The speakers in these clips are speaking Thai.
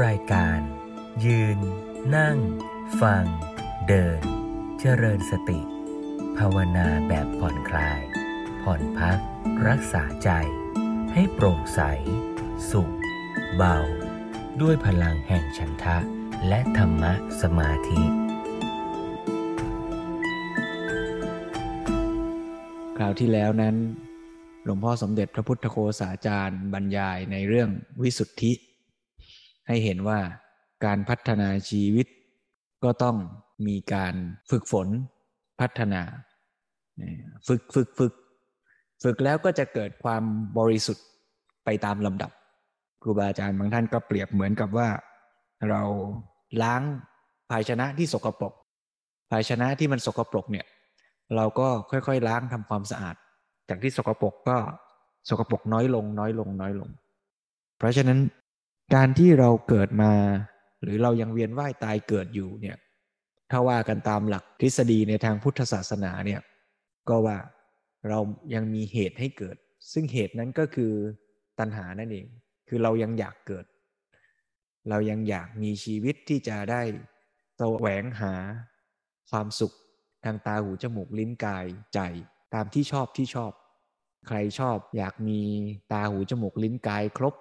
รายการ ยืน นั่ง ฟัง เดิน เจริญสติ ภาวนาแบบผ่อนคลาย ผ่อนพัก รักษาใจ ให้โปร่งใส สุข เบา ด้วยพลังแห่งฉันทะ และธรรมะสมาธิคราวที่แล้วนั้น หลวงพ่อสมเด็จพระพุทธโฆษาจารย์บรรยายในเรื่องวิสุทธิ ให้เห็นว่าการพัฒนาชีวิต ก็ต้องมีการฝึกฝนพัฒนา ฝึกฝึกฝึก ฝึกแล้วก็จะเกิดความบริสุทธิ์ไปตามลำดับ ครูบาอาจารย์บางท่านก็เปรียบเหมือนกับว่า เราล้างภาชนะที่สกปรกภาชนะที่มันสกปรกเนี่ย เราก็ค่อยๆ ล้างทำความสะอาด จากที่สกปรกก็สกปรกน้อยลง น้อยลง น้อยลง เพราะฉะนั้น การที่เราเกิดมา หรือเรายังเวียนว่ายตายเกิดอยู่เนี่ยถ้าว่ากันตามหลักทฤษฎีในทางพุทธศาสนาเนี่ยก็ว่าเรายังมีเหตุให้เกิด ซึ่งเหตุนั้นก็คือตัณหานั่นเอง คือเรายังอยากเกิด เรายังอยากมีชีวิตที่จะได้แสวงหาความสุขทางตาหูจมูกลิ้นกายใจตามที่ชอบที่ชอบ ใครชอบอยากมีตาหูจมูกลิ้นกายครบ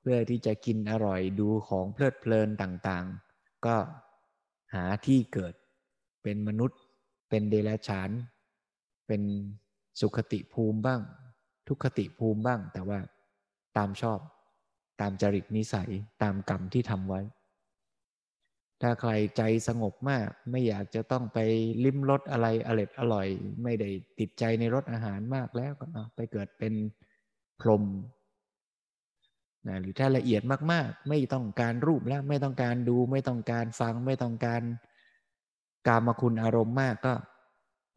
เพื่อที่จะกินอร่อยดูของเพลิดเพลินต่างๆ ก็หาที่เกิดเป็นมนุษย์ เป็นเดรัจฉาน เป็นสุขติภูมิบ้าง ทุกขติภูมิบ้าง แต่ว่าตามชอบ ตามจริตนิสัยตามกรรมที่ทำไว้ ถ้าใครใจสงบมาก ไม่อยากจะต้องไปลิ้มรสอะไรอร่อยอร่อย ไม่ได้ติดใจในรสอาหารมากแล้วก็ไปเกิดเป็นพรหม นะหรือถ้าละเอียดมากๆ ไม่ต้องการรูปแล้วไม่ต้องการดู ไม่ต้องการฟัง ไม่ต้องการกามคุณอารมณ์มากก็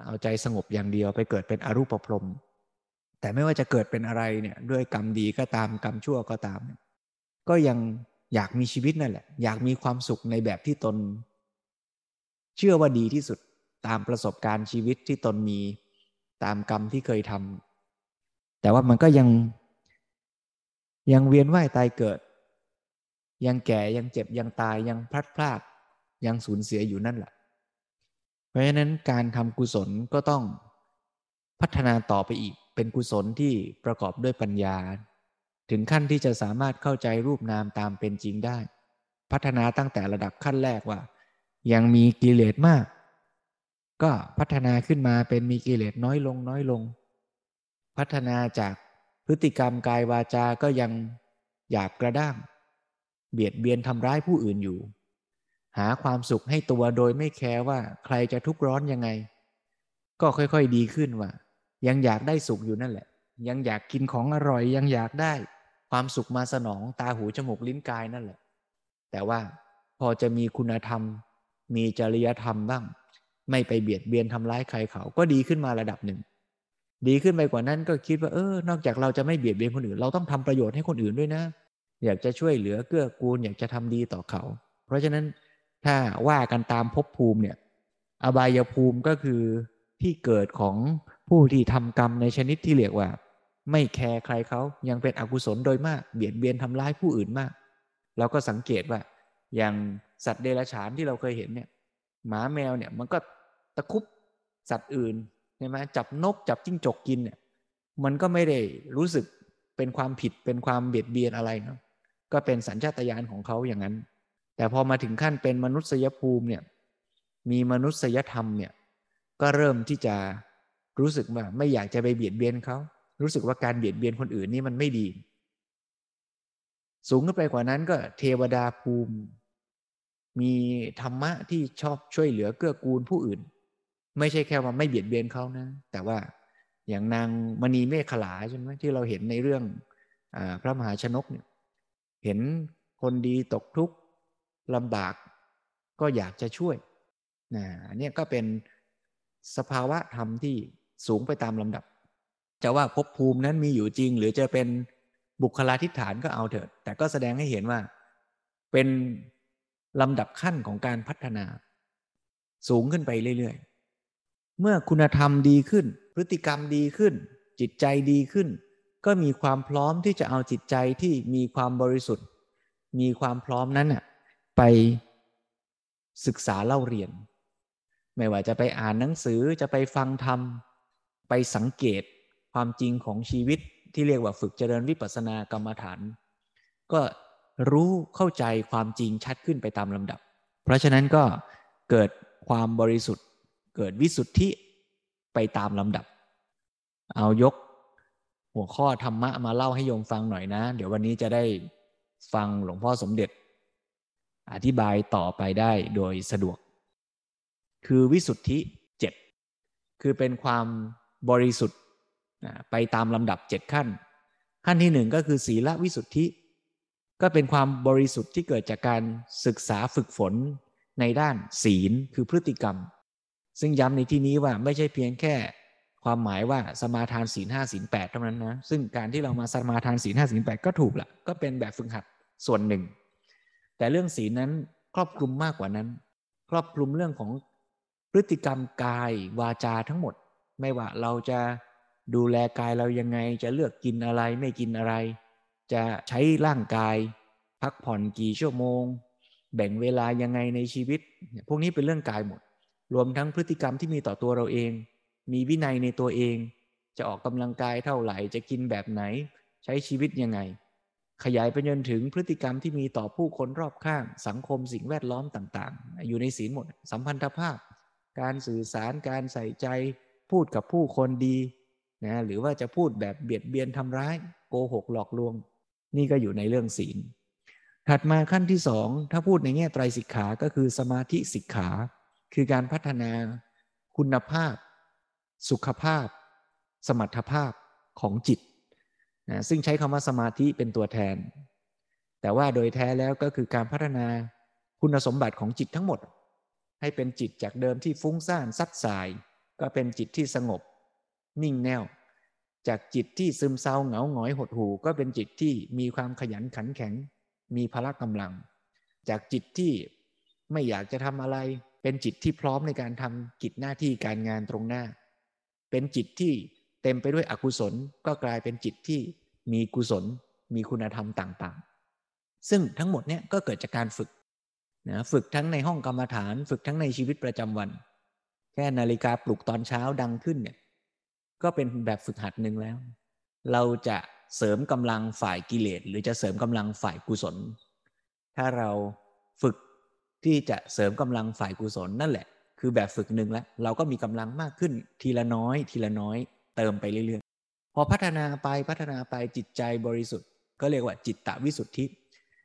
เอาใจสงบอย่างเดียวไปเกิดเป็นอรูปพรมแต่ไม่ว่าจะเกิดเป็นอะไรเนี่ย ด้วยกรรมดีก็ตามกรรมชั่วก็ตาม ก็ยังอยากมีชีวิตนั่นแหละ อยากมีความสุขในแบบที่ตน เชื่อว่าดีที่สุดตามประสบการณ์ชีวิตที่ตนมีตามกรรมที่เคยทำแต่ว่ามันก็ยัง ยังเวียนว่ายตายเกิด ยังแก่ยังเจ็บยังตายยังพลัดพรากยังสูญเสียอยู่นั่นแหละ เพราะฉะนั้นการทำกุศลก็ต้องพัฒนาต่อไปอีก เป็นกุศลที่ประกอบด้วยปัญญา ถึงขั้นที่จะสามารถเข้าใจรูปนามตามเป็นจริงได้ พัฒนาตั้งแต่ระดับขั้นแรกว่า ยังมีกิเลสมาก ก็พัฒนาขึ้นมาเป็นมีกิเลสน้อยลงน้อยลง พัฒนาจาก พฤติกรรมกายวาจาก็ยังหยาบกระด้าง เบียดเบียนทำร้ายผู้อื่นอยู่ หาความสุขให้ตัวโดยไม่แคร์ว่าใครจะทุกข์ร้อนยังไง ก็ค่อยๆดีขึ้นว่า ยังอยากได้สุขอยู่นั่นแหละ ยังอยากกินของอร่อยยังอยากได้ ความสุขมาสนองตาหูจมูกลิ้นกายนั่นแหละ แต่ว่าพอจะมีคุณธรรม มีจริยธรรมบ้าง ไม่ไปเบียดเบียนทำร้ายใครเขาก็ดีขึ้นมาระดับหนึ่ง ดีขึ้นไปกว่านั้นก็คิดว่าเออนอกจากเราจะไม่เบียดเบียนคนอื่น เราต้องทำประโยชน์ให้คนอื่นด้วยนะ อยากจะช่วยเหลือเกื้อกูลอยากจะทำดีต่อเขา เพราะฉะนั้นถ้าว่ากันตามภพภูมิเนี่ยอบายภูมิก็คือที่เกิดของผู้ที่ทำกรรมในชนิดที่เรียกว่า ไม่แคร์ใครเขายังเป็นอกุศลโดยมาก เบียดเบียนทำร้ายผู้อื่นมาก เราก็สังเกตว่า อย่างสัตว์เดรัจฉานที่เราเคยเห็นเนี่ยหมาแมวเนี่ยมันก็ตะคุบสัตว์อื่น ช่ไหมจับนกจับจิ้งจกกินเนี่ย มันก็ไม่ได้รู้สึกเป็นความผิดเป็นความเบียดเบียนอะไรเนาะก็เป็นสัญชาตญาณของเขาอย่างนั้น แต่พอมาถึงขั้นเป็นมนุษยภูมิเนี่ยมีมนุษยธรรมเนี่ยก็เริ่มที่จะรู้สึกว่าไม่อยากจะไปเบียดเบียนเขารู้สึกว่าการเบียดเบียนคนอื่นนี่มันไม่ดี สูงขึ้นไปกว่านั้นก็เทวดาภูมิ มีธรรมะที่ชอบช่วยเหลือเกื้อกูลผู้อื่น ไม่ใช่แค่ว่าไม่เบียดเบียนเขานะ แต่ว่าอย่างนางมณีเมฆขลาใช่ไหมที่เราเห็นในเรื่องอพระมหาชนกเนี่ยเห็นคนดีตกทุกข์ลำบากก็อยากจะช่วยนะเนี่ยก็เป็นสภาวะธรรมที่สูงไปตามลำดับ จะว่าภพภูมินั้นมีอยู่จริง หรือจะเป็นบุคลาธิฐานก็เอาเถิด แต่ก็แสดงให้เห็นว่าเป็นลำดับขั้นของการพัฒนา สูงขึ้นไปเรื่อยๆ เมื่อคุณธรรมดีขึ้น พฤติกรรมดีขึ้น จิตใจดีขึ้น ก็มีความพร้อมที่จะเอาจิตใจที่มีความบริสุทธิ์ มีความพร้อมนั้นอะไปศึกษาเล่าเรียน ไม่ว่าจะไปอ่านหนังสือจะไปฟังธรรม ไปสังเกตความจริงของชีวิตที่เรียกว่าฝึกเจริญวิปัสสนากรรมฐาน ก็รู้เข้าใจความจริงชัดขึ้นไปตามลำดับ เพราะฉะนั้นก็เกิดความบริสุทธิ์ เกิดวิสุทธิไปตามลำดับ เอายกหัวข้อธรรมะมาเล่าให้โยมฟังหน่อยนะ เดี๋ยววันนี้จะได้ฟังหลวงพ่อสมเด็จ อธิบายต่อไปได้โดยสะดวก คือวิสุทธิเจ็ดคือเป็นความบริสุทธิ์ไปตามลำดับเจ็ดขั้น ขั้นที่หนึ่งก็คือศีลวิสุทธิ ก็เป็นความบริสุทธิ์ที่เกิดจากการศึกษาฝึกฝนในด้านศีลคือพฤติกรรม ซึ่งย้ำในที่นี้ว่าไม่ใช่เพียงแค่ความหมายว่าสมาทานศีลห้าศีลแปดเท่านั้นนะซึ่งการที่เรามาสมาทานศีลห้าศีลแปดก็ถูกละก็เป็นแบบฝึกหัดส่วนหนึ่ง แต่เรื่องศีลนั้นครอบคลุมมากกว่านั้น ครอบคลุมเรื่องของพฤติกรรมกายวาจาทั้งหมด ไม่ว่าเราจะดูแลกายเรายังไง จะเลือกกินอะไรไม่กินอะไร จะใช้ร่างกาย พักผ่อนกี่ชั่วโมง แบ่งเวลายังไงในชีวิต พวกนี้เป็นเรื่องกายหมด รวมทั้งพฤติกรรมที่มีต่อตัวเราเอง มีวินัยในตัวเอง จะออกกำลังกายเท่าไหร่ จะกินแบบไหน ใช้ชีวิตยังไง ขยายไปจนถึงพฤติกรรมที่มีต่อผู้คนรอบข้าง สังคมสิ่งแวดล้อมต่างๆ อยู่ในศีลหมด สัมพันธภาพ การสื่อสาร การใส่ใจ พูดกับผู้คนดีนะหรือว่าจะพูดแบบเบียดเบียนทำร้าย โกหกหลอกลวง นี่ก็อยู่ในเรื่องศีล ถัดมาขั้นที่สองถ้าพูดในแง่ไตรสิกขา ก็คือสมาธิสิกขา คือการพัฒนาคุณภาพ สุขภาพ สมรรถภาพของจิตนะซึ่งใช้คำว่าสมาธิเป็นตัวแทน แต่ว่าโดยแท้แล้วก็คือการพัฒนาคุณสมบัติของจิตทั้งหมด ให้เป็นจิตจากเดิมที่ฟุ้งซ่านซัดสาย ก็เป็นจิตที่สงบ นิ่งแน่วจากจิตที่ซึมเศร้าเหงาหงอยหดหู่ก็เป็นจิตที่มีความขยันขันแข็ง มีพละกำลัง จากจิตที่ไม่อยากจะทำอะไร เป็นจิตที่พร้อมในการทำกิจหน้าที่การงานตรงหน้า เป็นจิตที่เต็มไปด้วยอกุศล ก็กลายเป็นจิตที่มีกุศล มีคุณธรรมต่างๆ ซึ่งทั้งหมดเนี่ยก็เกิดจากการฝึกนะฝึกทั้งในห้องกรรมฐาน ฝึกทั้งในชีวิตประจำวัน แค่นาฬิกาปลุกตอนเช้าดังขึ้นเนี่ยก็เป็นแบบฝึกหัดหนึ่งแล้ว เราจะเสริมกำลังฝ่ายกิเลสหรือจะเสริมกำลังฝ่ายกุศล ถ้าเราฝึก ที่จะเสริมกำลังฝ่ายกุศลนั่นแหละ คือแบบฝึกหนึ่งแล้ว เราก็มีกำลังมากขึ้นทีละน้อย ทีละน้อย เติมไปเรื่อยๆ พอพัฒนาไปพัฒนาไปจิตใจบริสุทธิ์ ก็เรียกว่าจิตตวิสุทธิ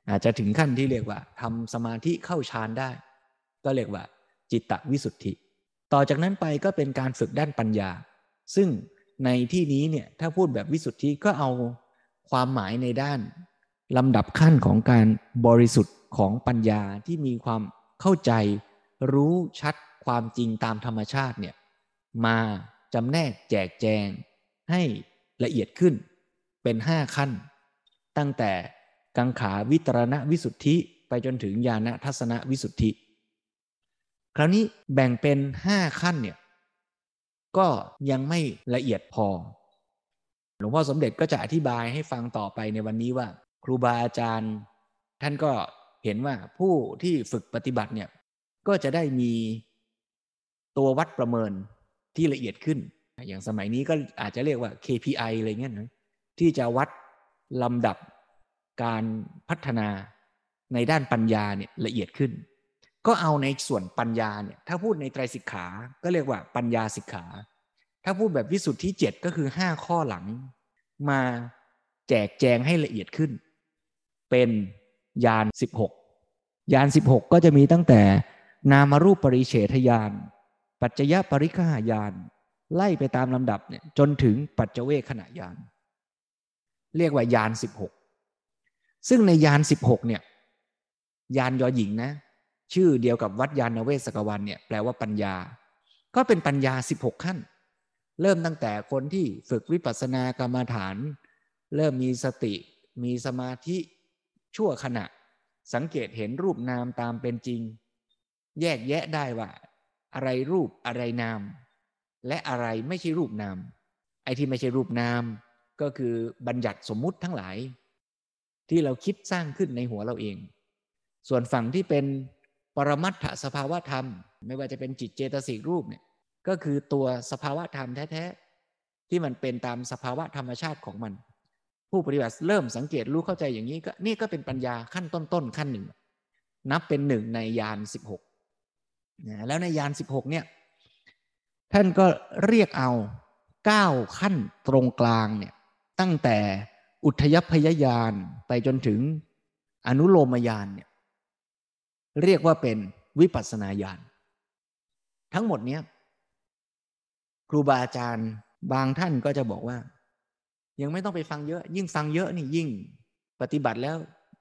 อาจจะถึงขั้นที่เรียกว่าทำสมาธิเข้าฌานได้ ก็เรียกว่า จิตตวิสุทธิ ต่อจากนั้นไปก็เป็นการฝึกด้านปัญญา ซึ่งในที่นี้เนี่ยถ้าพูดแบบวิสุทธิก็เอาความหมายในด้านลำดับขั้นของการบริสุทธิ์ ของปัญญาที่มีความเข้าใจ รู้ชัดความจริงตามธรรมชาติเนี่ยมาจำแนกแจกแจงให้ละเอียดขึ้นเป็นห้าขั้น ตั้งแต่กังขาวิตรณวิสุทธิไปจนถึงญาณทัศนวิสุทธิ คราวนี้แบ่งเป็นห้าขั้นเนี่ยก็ยังไม่ละเอียดพอ หลวงพ่อสมเด็จก็จะอธิบายให้ฟังต่อไปในวันนี้ว่า ครูบาอาจารย์ ท่านก็ เห็นว่าผู้ที่ฝึกปฏิบัติเนี่ยก็จะได้มีตัววัดประเมินที่ละเอียดขึ้น อย่างสมัยนี้ก็อาจจะเรียกว่า KPI อะไรเงี้ยนะที่จะวัดลำดับการพัฒนาในด้านปัญญาเนี่ยละเอียดขึ้น ก็เอาในส่วนปัญญาเนี่ยถ้าพูดในไตรสิกขา ก็เรียกว่าปัญญาสิกขา ถ้าพูดแบบวิสุทธิเจ็ดก็คือห้าข้อหลัง มาแจกแจงให้ละเอียดขึ้น เป็นยานสิบหก ยานสิบหกก็จะมีตั้งแต่นามารูปปริเฉทยานปัจจยปริฆายานไล่ไปตามลำดับเนี่ยจนถึงปัจเจเวขณะยานเรียกว่ายานสิบหกซึ่งในยานสิบหกเนี่ยยานยอหญิงนะ ชื่อเดียวกับวัดยานเวสกวันเนี่ยแปลว่าปัญญา ก็เป็นปัญญาสิบหกขั้น เริ่มตั้งแต่คนที่ฝึกวิปัสสนากรรมฐาน เริ่มมีสติ มีสมาธิชั่วขณะ สังเกตเห็นรูปนามตามเป็นจริง แยกแยะได้ว่า อะไรรูปอะไรนาม และอะไรไม่ใช่รูปนาม ไอ้ที่ไม่ใช่รูปนาม ก็คือบัญญัติสมมุติทั้งหลาย ที่เราคิดสร้างขึ้นในหัวเราเอง ส่วนฝั่งที่เป็นปรมัตถสภาวะธรรม ไม่ว่าจะเป็นจิตเจตสิกรูปเนี่ยก็คือตัวสภาวะธรรมแท้ ๆ ที่มันเป็นตามสภาวะธรรมชาติของมัน ผู้ปฏิบัติเริ่มสังเกตรู้เข้าใจอย่างนี้ก็นี่ก็เป็นปัญญาขั้นต้นๆขั้นหนึ่ง นับเป็นหนึ่งในยานสิบหกนะแล้วในยานสิบหกเนี่ย ท่านก็เรียกเอาเก้าขั้นตรงกลางเนี่ย ตั้งแต่อุทยพยายานไปจนถึงอนุโลมยานเนี่ย เรียกว่าเป็นวิปัสสนาญาณทั้งหมดเนี้ยครูบาอาจารย์บางท่านก็จะบอกว่า ยังไม่ต้องไปฟังเยอะ ยิ่งฟังเยอะนี่ยิ่ง ปฏิบัติแล้ว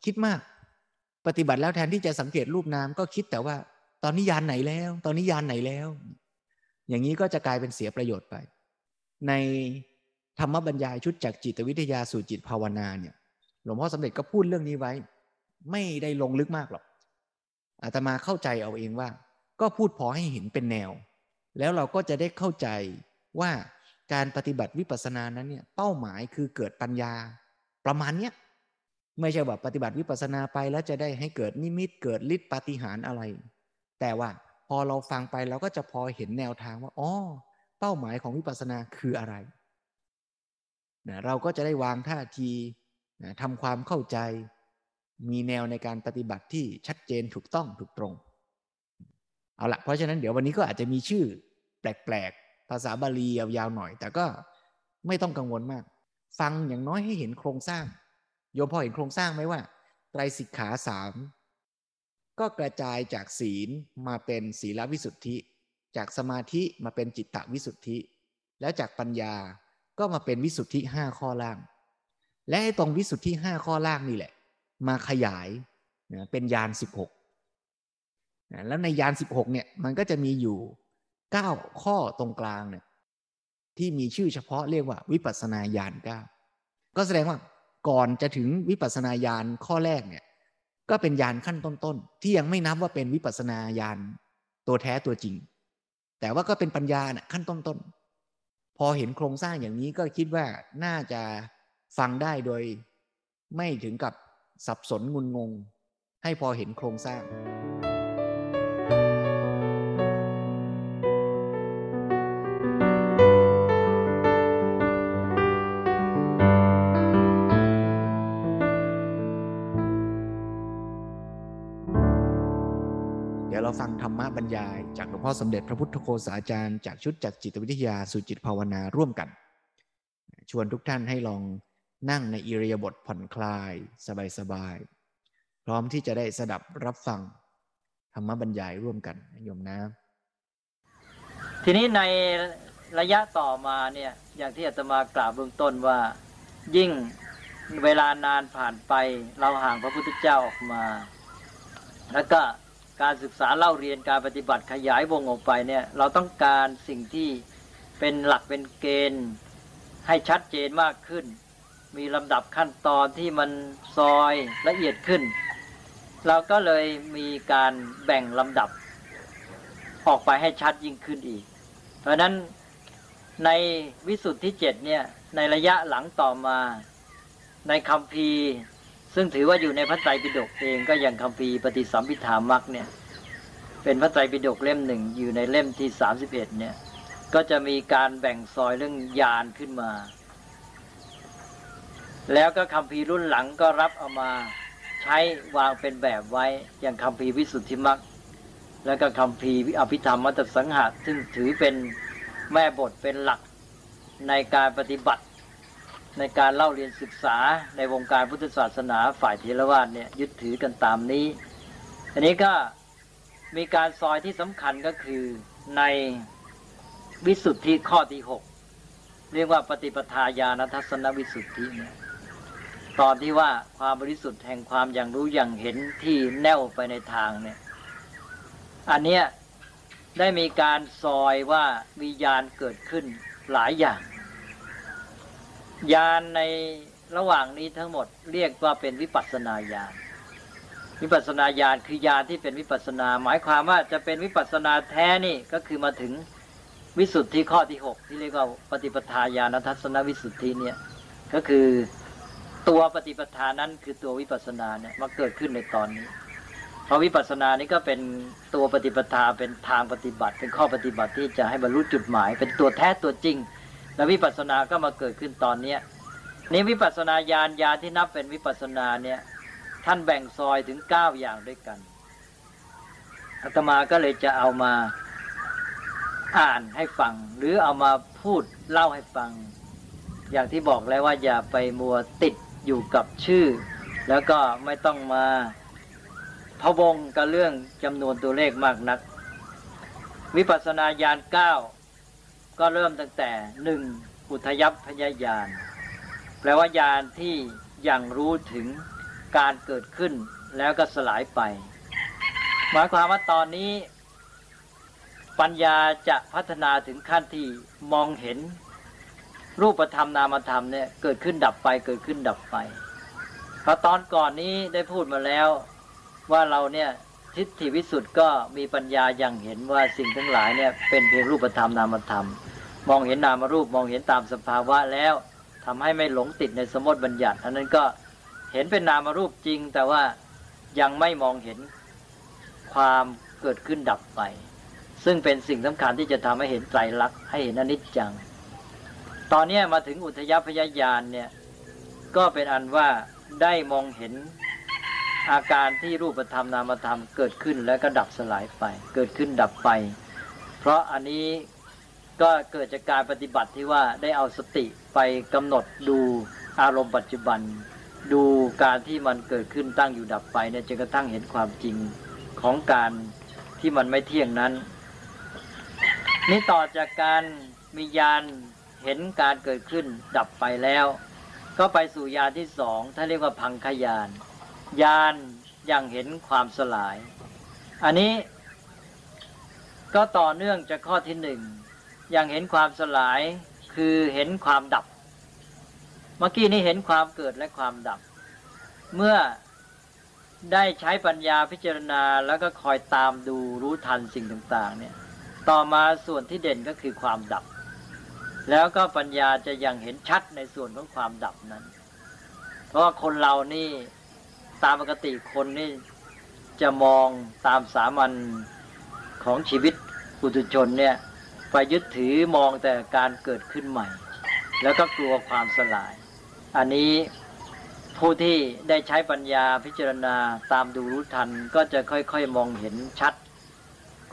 คิดมาก ปฏิบัติแล้วแทนที่จะสังเกตรูปนามก็คิดแต่ว่า ตอนนี้ยานไหนแล้ว ตอนนี้ยานไหนแล้ว อย่างนี้ก็จะกลายเป็นเสียประโยชน์ไป ในธรรมบรรยายชุดจากจิตวิทยาสู่จิตภาวนาเนี่ยหลวงพ่อสมเด็จก็พูดเรื่องนี้ไว้ ไม่ได้ลงลึกมากหรอกอาตมาเข้าใจเอาเองว่า ก็พูดพอให้เห็นเป็นแนว แล้วเราก็จะได้เข้าใจว่า การปฏิบัติวิปัสสนานั้นเนี่ยเป้าหมายคือเกิดปัญญาประมาณเนี้ยไม่ใช่ว่าปฏิบัติวิปัสสนาไปแล้วจะได้ให้เกิดนิมิตเกิดฤทธิ์ปาฏิหาริย์อะไร แต่ว่าพอเราฟังไปเราก็จะพอเห็นแนวทางว่าอ๋อเป้าหมายของวิปัสสนาคืออะไรนะเราก็จะได้วางท่าทีนะทำความเข้าใจ มีแนวในการปฏิบัติที่ชัดเจนถูกต้องถูกตรง เอาละเพราะฉะนั้นเดี๋ยววันนี้ก็อาจจะมีชื่อ แปลก ภาษาบาลียาวๆหน่อย แต่ก็ไม่ต้องกังวลมาก ฟังอย่างน้อยให้เห็นโครงสร้าง โยมพอเห็นโครงสร้างไหมว่า ไตรสิกขาสามก็กระจายจากศีลมาเป็นศีลวิสุทธิ จากสมาธิมาเป็นจิตตวิสุทธิ แล้วจากปัญญาก็มาเป็นวิสุทธิห้าข้อล่าง และตรงวิสุทธิห้าข้อล่างนี่แหละ มาขยายเป็นยานสิบหกแล้วในยานสิบหกเนี่ยมันก็จะมีอยู่ เก้าข้อตรงกลางเนี่ยที่มีชื่อเฉพาะเรียกว่า วิปัสนาญาณเก้าก็แสดงว่าก่อนจะถึงวิปัสนาญาณข้อแรกเนี่ย ก็เป็นญาณขั้นต้นๆที่ยังไม่นับว่าเป็นวิปัสนาญาณตัวแท้ตัวจริง แต่ว่าก็เป็นปัญญาเน่ยขั้นต้นๆพอเห็นโครงสร้างอย่างนี้ก็คิดว่าน่าจะฟังได้โดยไม่ถึงกับสับสนงุนงง ให้พอเห็นโครงสร้าง เราฟังธรรมะบรรยาย จากหลวงพ่อสมเด็จพระพุทธโฆษาจารย์จากชุดจากจิตวิทยาสู่จิตภาวนาร่วมกัน ชวนทุกท่านให้ลองนั่งในอิริยาบถผ่อนคลาย สบายๆพร้อมที่จะได้สดับรับฟังธรรมบรรยายร่วมกันโยมนะ ทีนี้ในระยะต่อมาเนี่ยอย่างที่อาตมากล่าวเบื้องต้นว่า ยิ่งเวลานานผ่านไปเราห่างพระพุทธเจ้าออกมา แล้วก็ การศึกษาเล่าเรียนการปฏิบัติขยายวงออกไปเนี่ยเราต้องการสิ่งที่เป็นหลักเป็นเกณฑ์ให้ชัดเจนมากขึ้น มีลำดับขั้นตอนที่มันซอยละเอียดขึ้น เราก็เลยมีการแบ่งลำดับ ออกไปให้ชัดยิ่งขึ้นอีก เพราะนั้นในวิสุทธิเจ็ดเนี่ยในระยะหลังต่อมาในคำพี ซึ่งถือว่าอยู่ในพระไตรปิฎกเองก็อย่างคัมภีปฏิสัมพิธามักเนี่ยเป็นพระไตรปิฎกเล่มหนึ่งอยู่ในเล่มที่สามสิบเอ็ดเนี่ย ก็จะมีการแบ่งซอยเรื่องยานขึ้นมา แล้วก็คำพีรุ่นหลังก็รับเอามาใช้วางเป็นแบบไว้อย่างคำพีวิสุทธิมักแล้วก็คำพีอภิธรรมมัตสังหะซึ่งถือเป็นแม่บทเป็นหลักในการปฏิบัติ ในการเล่าเรียนศึกษาในวงการพุทธศาสนาฝ่ายเทรวาสเนี่ยยึดถือกันตามนี้ อันนี้ก็มีการซอยที่สำคัญก็คือในวิสุทธิข้อที่หกเรียกว่าปฏิปทาญาณทัศนวิสุทธิเนี่ยตอนที่ว่าความบริสุทธิ์แห่งความอย่างรู้อย่างเห็นที่แน่วไปในทางเนี่ยอันเนี้ยได้มีการซอยว่ามีญาณเกิดขึ้นหลายอย่าง ญาณในระหว่างนี้ทั้งหมดเรียกว่าเป็นวิปัสนาญาณวิปัสนาญาณคือญาณที่เป็นวิปัสนา หมายความว่าจะเป็นวิปัสนาแท้นี่ก็คือมาถึงวิสุทธิข้อที่หกที่เรียกว่าปฏิปทาญาณทัศนวิสุทธิเนี่ยก็คือตัวปฏิปทานั้นคือตัววิปัสนาเนี่ยมาเกิดขึ้นในตอนนี้ เพราะวิปัสสนานี้ก็เป็นตัวปฏิปทาเป็นทางปฏิบัติ เป็นข้อปฏิบัติที่จะให้บรรลุจุดหมาย เป็นตัวแท้ตัวจริง และวิปัสสนาก็มาเกิดขึ้นตอนเนี้ยนี้วิปัสสนาญาณญาณที่นับเป็นวิปัสสนาเนี่ย ท่านแบ่งซอยถึงเก้าอย่างด้วยกันอาตมาก็เลยจะเอามาอ่านให้ฟัง หรือเอามาพูดเล่าให้ฟัง อย่างที่บอกแล้วว่าอย่าไปมัวติดอยู่กับชื่อ แล้วก็ไม่ต้องมาพะวงกับเรื่องจำนวนตัวเลขมากนัก วิปัสสนาญาณเก้า ก็เริ่มตั้งแต่หนึ่งอุทยพยายานแปลว่าญาณที่ยังรู้ถึงการเกิดขึ้นแล้วก็สลายไป หมายความว่าตอนนี้ ปัญญาจะพัฒนาถึงขั้นที่มองเห็น รูปธรรมนามธรรมเนี่ยเกิดขึ้นดับไปเกิดขึ้นดับไปเพราะตอนก่อนนี้ได้พูดมาแล้วว่าเราเนี่ยทิฏฐิวิสุทธ์ก็มีปัญญาอย่างเห็นว่าสิ่งทั้งหลายเนี่ยเป็นเพียงรูปธรรมนามธรรม มองเห็นนามรูปมองเห็นตามสภาวะแล้วทำให้ไม่หลงติดในสมมติบัญญัติอันนั้นก็เห็นเป็นนามรูปจริง แต่ว่ายังไม่มองเห็นความเกิดขึ้นดับไป ซึ่งเป็นสิ่งสำคัญที่จะทำให้เห็นไตรลักษณ์ให้เห็นอนิจจัง ตอนนี้มาถึงอุทยพยายานเนี่ยก็เป็นอันว่าได้มองเห็นอาการที่รูปธรรมนามธรรมเกิดขึ้นแล้วก็ดับสลายไป เกิดขึ้นดับไป เพราะอันนี้ ก็เกิดจากการปฏิบัติที่ว่าได้เอาสติไปกำหนดดูอารมณ์ปัจจุบัน ดูการที่มันเกิดขึ้นตั้งอยู่ดับไปเนี่ยจนกระทั่งเห็นความจริงของการที่มันไม่เที่ยงนั้น นี่ต่อจากการมียานเห็นการเกิดขึ้นดับไปแล้ว ก็ไปสู่ยานที่สองท่านเรียกว่าพังขยานยานยังเห็นความสลาย อันนี้ก็ต่อเนื่องจากข้อที่หนึ่ง ยังเห็นความสลายคือเห็นความดับ เมื่อกี้นี้เห็นความเกิดและความดับ เมื่อได้ใช้ปัญญาพิจารณาแล้วก็คอยตามดูรู้ทันสิ่งต่าง ๆ เนี่ย ต่อมาส่วนที่เด่นก็คือความดับ แล้วก็ปัญญาจะยังเห็นชัดในส่วนของความดับนั้น เพราะว่าคนเรานี่ตามปกติคนนี่จะมองตามสามัญของชีวิตปุถุชนเนี่ย ไปยึดถือมองแต่การเกิดขึ้นใหม่ แล้วก็กลัวความสลาย อันนี้ผู้ที่ได้ใช้ปัญญาพิจารณาตามดูรู้ทันก็จะค่อยๆมองเห็นชัด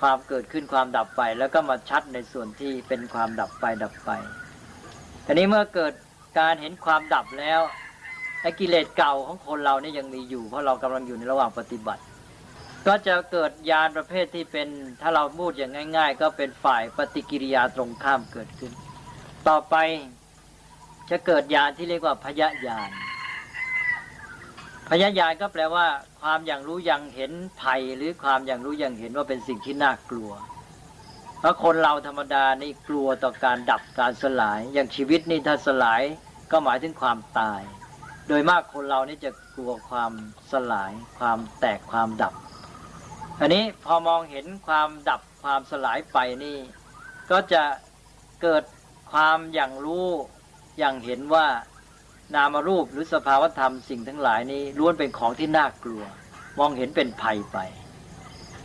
ความเกิดขึ้นความดับไป แล้วก็มาชัดในส่วนที่เป็นความดับไปดับไปทีนี้เมื่อเกิดการเห็นความดับแล้วไอ้กิเลสเก่าของคนเรานี่ยังมีอยู่ เพราะเรากำลังอยู่ในระหว่างปฏิบัติ ก็จะเกิดยานประเภทที่เป็นถ้าเราพูดอย่างง่าย ๆ ก็เป็นฝ่ายปฏิกิริยาตรงข้ามเกิดขึ้น ต่อไปจะเกิดยานที่เรียกว่าพยญาณพยญาณก็แปลว่า ความอย่างรู้อยังเห็นภัยหรือความอย่างรู้อยังเห็นว่าเป็นสิ่งที่น่ากลัว เพราะคนเราธรรมดานี่กลัวต่อการดับการสลาย อย่างชีวิตนี่ถ้าสลายก็หมายถึงความตาย โดยมากคนเรานี่จะกลัวความสลาย ความแตกความดับ อันนี้พอมองเห็นความดับความสลายไปนี่ ก็จะเกิดความอย่างรู้อย่างเห็นว่านามรูปหรือสภาวธรรมสิ่งทั้งหลายนี้ล้วนเป็นของที่น่ากลัว มองเห็นเป็นภัยไป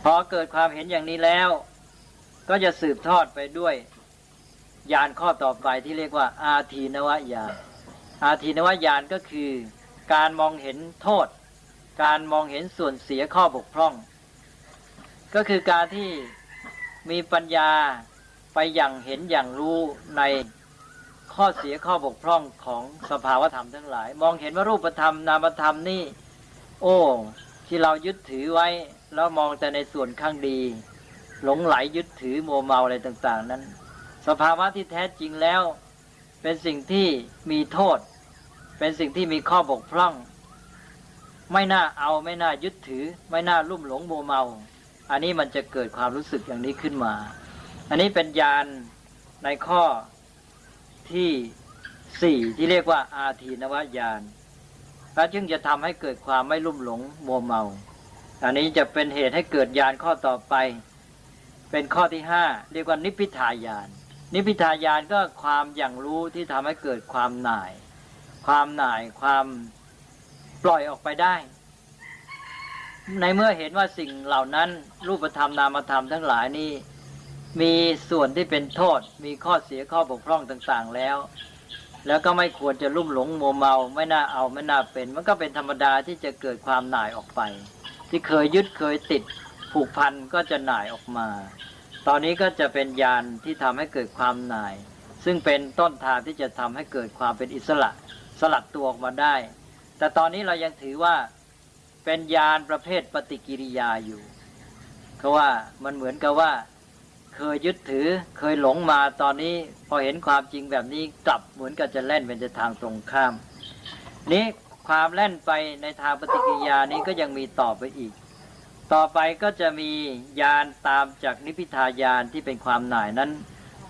พอเกิดความเห็นอย่างนี้แล้ว ก็จะสืบทอดไปด้วยยานข้อต่อไปที่เรียกว่า อาทีนวญาณอาทินวญาณก็คือ การมองเห็นโทษ การมองเห็นส่วนเสียข้อบกพร่อง ก็คือการที่มีปัญญาไปอย่างเห็นอย่างรู้ในข้อเสียข้อบกพร่องของสภาวธรรมทั้งหลาย มองเห็นว่ารูปธรรมนามธรรมนี่ โอ้ที่เรายึดถือไว้ แล้วมองแต่ในส่วนข้างดี หลงไหลยึดถือโมเมาอะไรต่าง ๆ นั้น สภาวะที่แท้จริงแล้ว เป็นสิ่งที่มีโทษ เป็นสิ่งที่มีข้อบกพร่อง ไม่น่าเอาไม่น่ายึดถือ ไม่น่าลุ่มหลงโมเมา อันนี้มันจะเกิดความรู้สึกอย่างนี้ขึ้นมา อันนี้เป็นญาณในข้อที่สี่ที่เรียกว่า อาทีนวญาณและจึงจะทำให้เกิดความไม่ลุ่มหลงโมเมา อันนี้จะเป็นเหตุให้เกิดญาณข้อต่อไป เป็นข้อที่ห้าเรียกว่านิพพิทายาน นิพิทายานก็ความอย่างรู้ที่ทำให้เกิดความหน่าย ความหน่ายความปล่อยออกไปได้ ในเมื่อเห็นว่าสิ่งเหล่านั้น รูปธรรมนามธรรมทั้งหลายนี้ มีส่วนที่เป็นโทษ มีข้อเสียข้อบกพร่องต่างๆแล้ว แล้วก็ไม่ควรจะลุ่มหลงมัวเมา ไม่น่าเอาไม่น่าเป็น มันก็เป็นธรรมดาที่จะเกิดความหน่ายออกไป ที่เคยยึดเคยติดผูกพันก็จะหน่ายออกมา ตอนนี้ก็จะเป็นยานที่ทำให้เกิดความหน่าย ซึ่งเป็นต้นทางที่จะทำให้เกิดความเป็นอิสระ สลัดตัวออกมาได้ แต่ตอนนี้เรายังถือว่า เป็นยานประเภทปฏิกิริยาอยู่ เพราะว่ามันเหมือนกับว่า เคยยึดถือเคยหลงมาตอนนี้ พอเห็นความจริงแบบนี้กลับเหมือนกับจะเล่นเป็นทางตรงข้าม นี้ความเล่นไปในทางปฏิกิริยานี้ก็ยังมีต่อไปอีก ต่อไปก็จะมียานตามจากนิพิทายานที่เป็นความหน่ายนั้น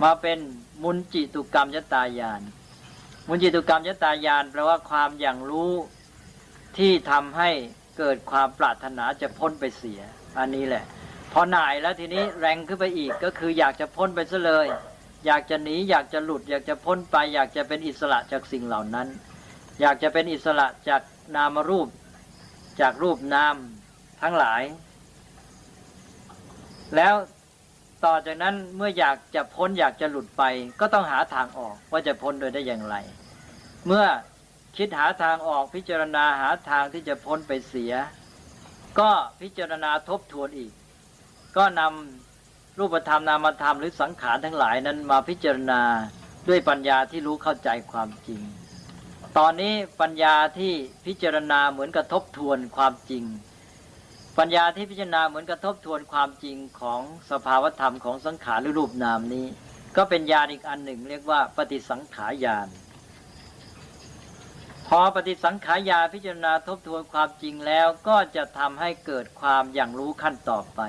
มาเป็นมุนจิตุกรรมยตายาน มุนจิตุกรรมยตายานแปลว่าความอย่างรู้ที่ทำให้ เกิดความปรารถนาจะพ้นไปเสีย อันนี้แหละ พอหน่ายแล้วทีนี้แรงขึ้นไปอีกก็คืออยากจะพ้นไปซะเลย อยากจะหนีอยากจะหลุด อยากจะพ้นไป อยากจะเป็นอิสระจากสิ่งเหล่านั้น อยากจะเป็นอิสระจากนามรูป จากรูปนามทั้งหลาย แล้วต่อจากนั้นเมื่ออยากจะพ้นอยากจะหลุดไป ก็ต้องหาทางออกว่าจะพ้นโดยได้อย่างไร เมื่อ คิดหาทางออกพิจารณาหาทางที่จะพ้นไปเสีย ก็พิจารณาทบทวนอีก ก็นำรูปธรรมนามธรรมหรือสังขารทั้งหลายนั้นมาพิจารณาด้วยปัญญาที่รู้เข้าใจความจริง ตอนนี้ปัญญาที่พิจารณาเหมือนกระทบทวนความจริง ปัญญาที่พิจารณาเหมือนกระทบทวนความจริงของสภาวธรรมของสังขารหรือรูปนามนี้ ก็เป็นญาณอีกอันหนึ่ง เรียกว่าปฏิสังขารญาณ พอปฏิสังขารญาพิจารณาทบทวนความจริงแล้วก็จะทำให้เกิดความอย่างรู้ขั้นต่อไป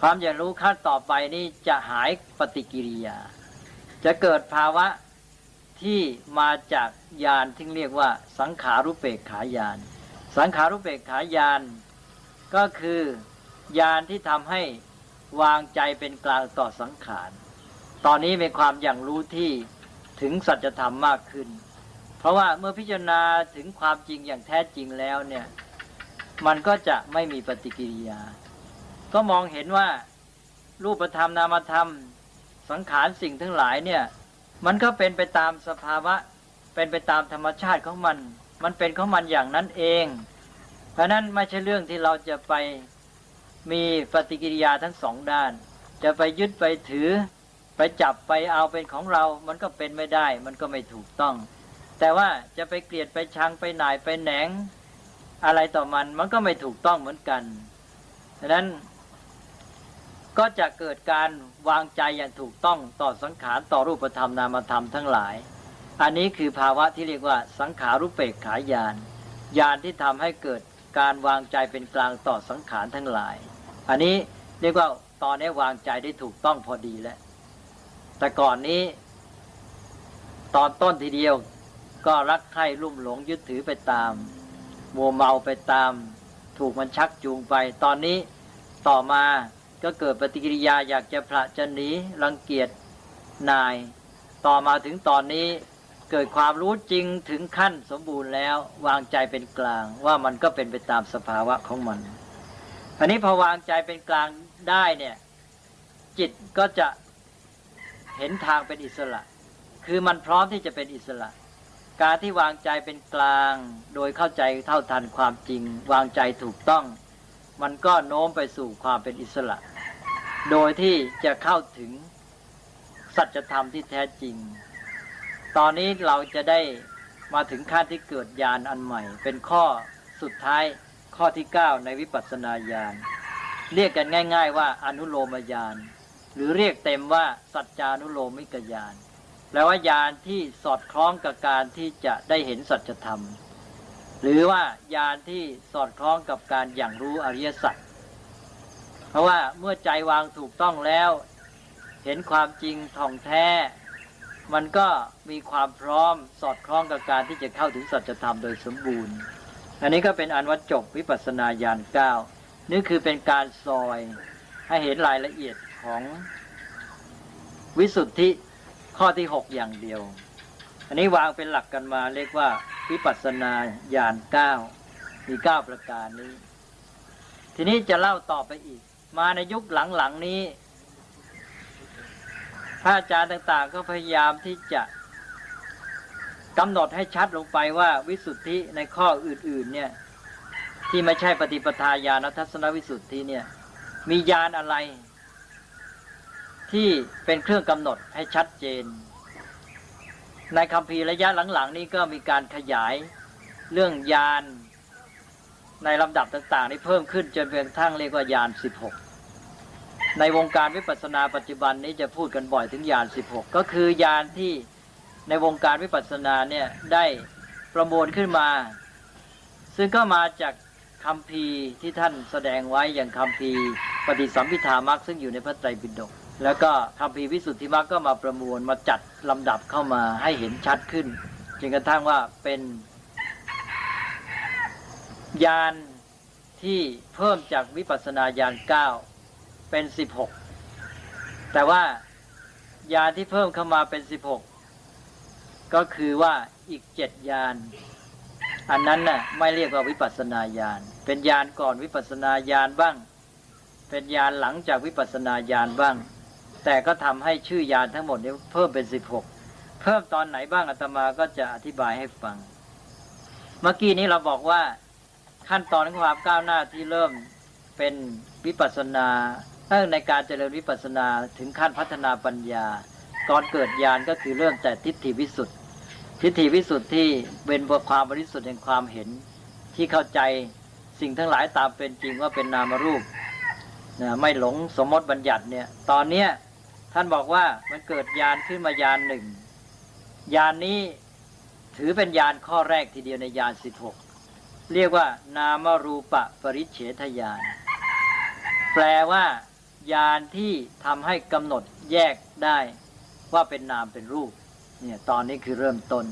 ความอย่างรู้ขั้นต่อไปนี้จะหายปฏิกิริยา จะเกิดภาวะที่มาจากญาณที่เรียกว่า สังขารุเปกขายาน สังขารุเปกขายาน ก็คือญาณที่ทำให้วางใจเป็นกลางต่อสังขาร ตอนนี้มีความอย่างรู้ที่ถึงสัจธรรมมากขึ้น เพราะว่าเมื่อพิจารณาถึงความจริงอย่างแท้จริงแล้วเนี่ย มันก็จะไม่มีปฏิกิริยา ก็มองเห็นว่ารูปธรรมนามธรรม สังขารสิ่งทั้งหลายเนี่ย มันก็เป็นไปตามสภาวะ เป็นไปตามธรรมชาติของมัน มันเป็นของมันอย่างนั้นเอง เพราะนั้นไม่ใช่เรื่องที่เราจะไปมีปฏิกิริยาทั้งสองด้าน จะไปยึดไปถือ ไปจับไปเอาเป็นของเรา มันก็เป็นไม่ได้ มันก็ไม่ถูกต้อง แต่ว่าจะไปเกลียดไปชังไปหน่ายไปแหนงอะไรต่อมันมันก็ไม่ถูกต้องเหมือนกันดังนั้นก็จะเกิดการวางใจอย่างถูกต้องต่อสังขารต่อรูปธรรมนามธรรมทั้งหลาย อันนี้คือภาวะที่เรียกว่าสังขารุปเปกขายานญาณที่ทำให้เกิดการวางใจเป็นกลางต่อสังขารทั้งหลาย อันนี้เรียกว่าตอนนี้วางใจได้ถูกต้องพอดีแล้ว แต่ก่อนนี้ ตอนต้นทีเดียว ก็รักใคร่ลุ่มหลงยึดถือไปตาม มัวเมาไปตาม ถูกมันชักจูงไป ตอนนี้ต่อมาก็เกิดปฏิกิริยาอยากจะพระจะหนีรังเกียจนาย ต่อมาถึงตอนนี้เกิดความรู้จริงถึงขั้นสมบูรณ์แล้ววางใจเป็นกลางว่ามันก็เป็นไปตามสภาวะของมันอันนี้พอวางใจเป็นกลางได้เนี่ยจิตก็จะเห็นทางเป็นอิสระ คือมันพร้อมที่จะเป็นอิสระ การที่วางใจเป็นกลาง โดยเข้าใจเท่าทันความจริง วางใจถูกต้อง มันก็โน้มไปสู่ความเป็นอิสระ โดยที่จะเข้าถึงสัจธรรมที่แท้จริง ตอนนี้เราจะได้มาถึงขั้นที่เกิดญาณอันใหม่ เป็นข้อสุดท้ายข้อที่ 9 ในวิปัสสนาญาณ เรียกกันง่าย ๆ ว่าอนุโลมญาณหรือเรียกเต็มว่าสัจจานุโลมิกญาณ แปลว่าญาณที่สอดคล้องกับการที่จะได้เห็นสัจธรรม หรือว่าญาณที่สอดคล้องกับการอย่างรู้อริยสัจเพราะว่าเมื่อใจวางถูกต้องแล้ว เห็นความจริงท่องแท้ มันก็มีความพร้อมสอดคล้องกับการที่จะเข้าถึงสัจธรรมโดยสมบูรณ์ อันนี้ก็เป็นอันวัดจบวิปัสสนาญาณเก้านี่คือเป็นการซอยให้เห็นรายละเอียดของวิสุทธิ ข้อที่หกอย่างเดียว อันนี้วางเป็นหลักกันมาเรียกว่าวิปัสสนาญาณเก้ามีเก้าประการนี้ ทีนี้จะเล่าต่อไปอีก มาในยุคหลังๆนี้ พระอาจารย์ต่างๆ ก็พยายามที่จะกำหนดให้ชัดลงไปว่าวิสุทธิในข้ออื่น ๆ เนี่ย ที่ไม่ใช่ปฏิปทาญาณทัศนวิสุทธิเนี่ย มีญาณอะไร ที่เป็นเครื่องกำหนดให้ชัดเจน ในคำพีระยะหลังๆ นี้ก็มีการขยายเรื่องญาณในลำดับต่างๆ นี้เพิ่มขึ้นจนเป็นทั้งเรียกว่าญาณ16ในวงการวิปัสสนาปัจจุบันนี้จะพูดกันบ่อยถึงญาณ16ก็คือญาณที่ในวงการวิปัสสนาเนี่ยได้ประมวลขึ้นมา ซึ่งก็มาจากคำพีที่ท่านแสดงไว้อย่างคำพีปฏิสัมพิธามักซึ่งอยู่ในพระไตรปิฎก แล้วก็คำพีวิสุทธิมักก็มาประมวลมาจัดลำดับเข้ามาให้เห็นชัดขึ้นจนกระทั่งว่าเป็นญาณที่เพิ่มจากวิปัสสนาญาณเก้าเป็นสิบหกแต่ว่าญาณที่เพิ่มเข้ามาเป็นสิบหกก็คือว่าอีกเจ็ดญาณอันนั้นน่ะไม่เรียกว่าวิปัสสนาญาณเป็นญาณก่อนวิปัสสนาญาณบ้าง เป็นญาณหลังจากวิปัสสนาญาณบ้าง แต่ก็ทำให้ชื่อยานทั้งหมดนี้เพิ่มเป็นสิบหกเพิ่มตอนไหนบ้างอาตมาก็จะอธิบายให้ฟัง เมื่อกี้นี้เราบอกว่าขั้นตอนของความก้าวหน้าที่เริ่มเป็นวิปัสสนาในการเจริญวิปัสสนาถึงขั้นพัฒนาปัญญา ก่อนเกิดญาณก็คือเริ่มแต่ทิฏฐิวิสุทธิทิฏฐิวิสุทธิที่เป็นบทความบริสุทธิ์แห่งความเห็น ที่เข้าใจสิ่งทั้งหลายตามเป็นจริงว่าเป็นนามรูปนะไม่หลงสมมติบัญญัติเนี่ย ตอนเนี้ย ท่านบอกว่ามันเกิดญาณขึ้นมายานหนึ่งญานนี้ถือเป็นญาณข้อแรกทีเดียวในญาณสิบหกเรียกว่านามรูปะปริเฉทญาณแปลว่าญาณที่ทำให้กำหนดแยกได้ว่าเป็นนามเป็นรูปเนี่ยตอนนี้คือเริ่มต้น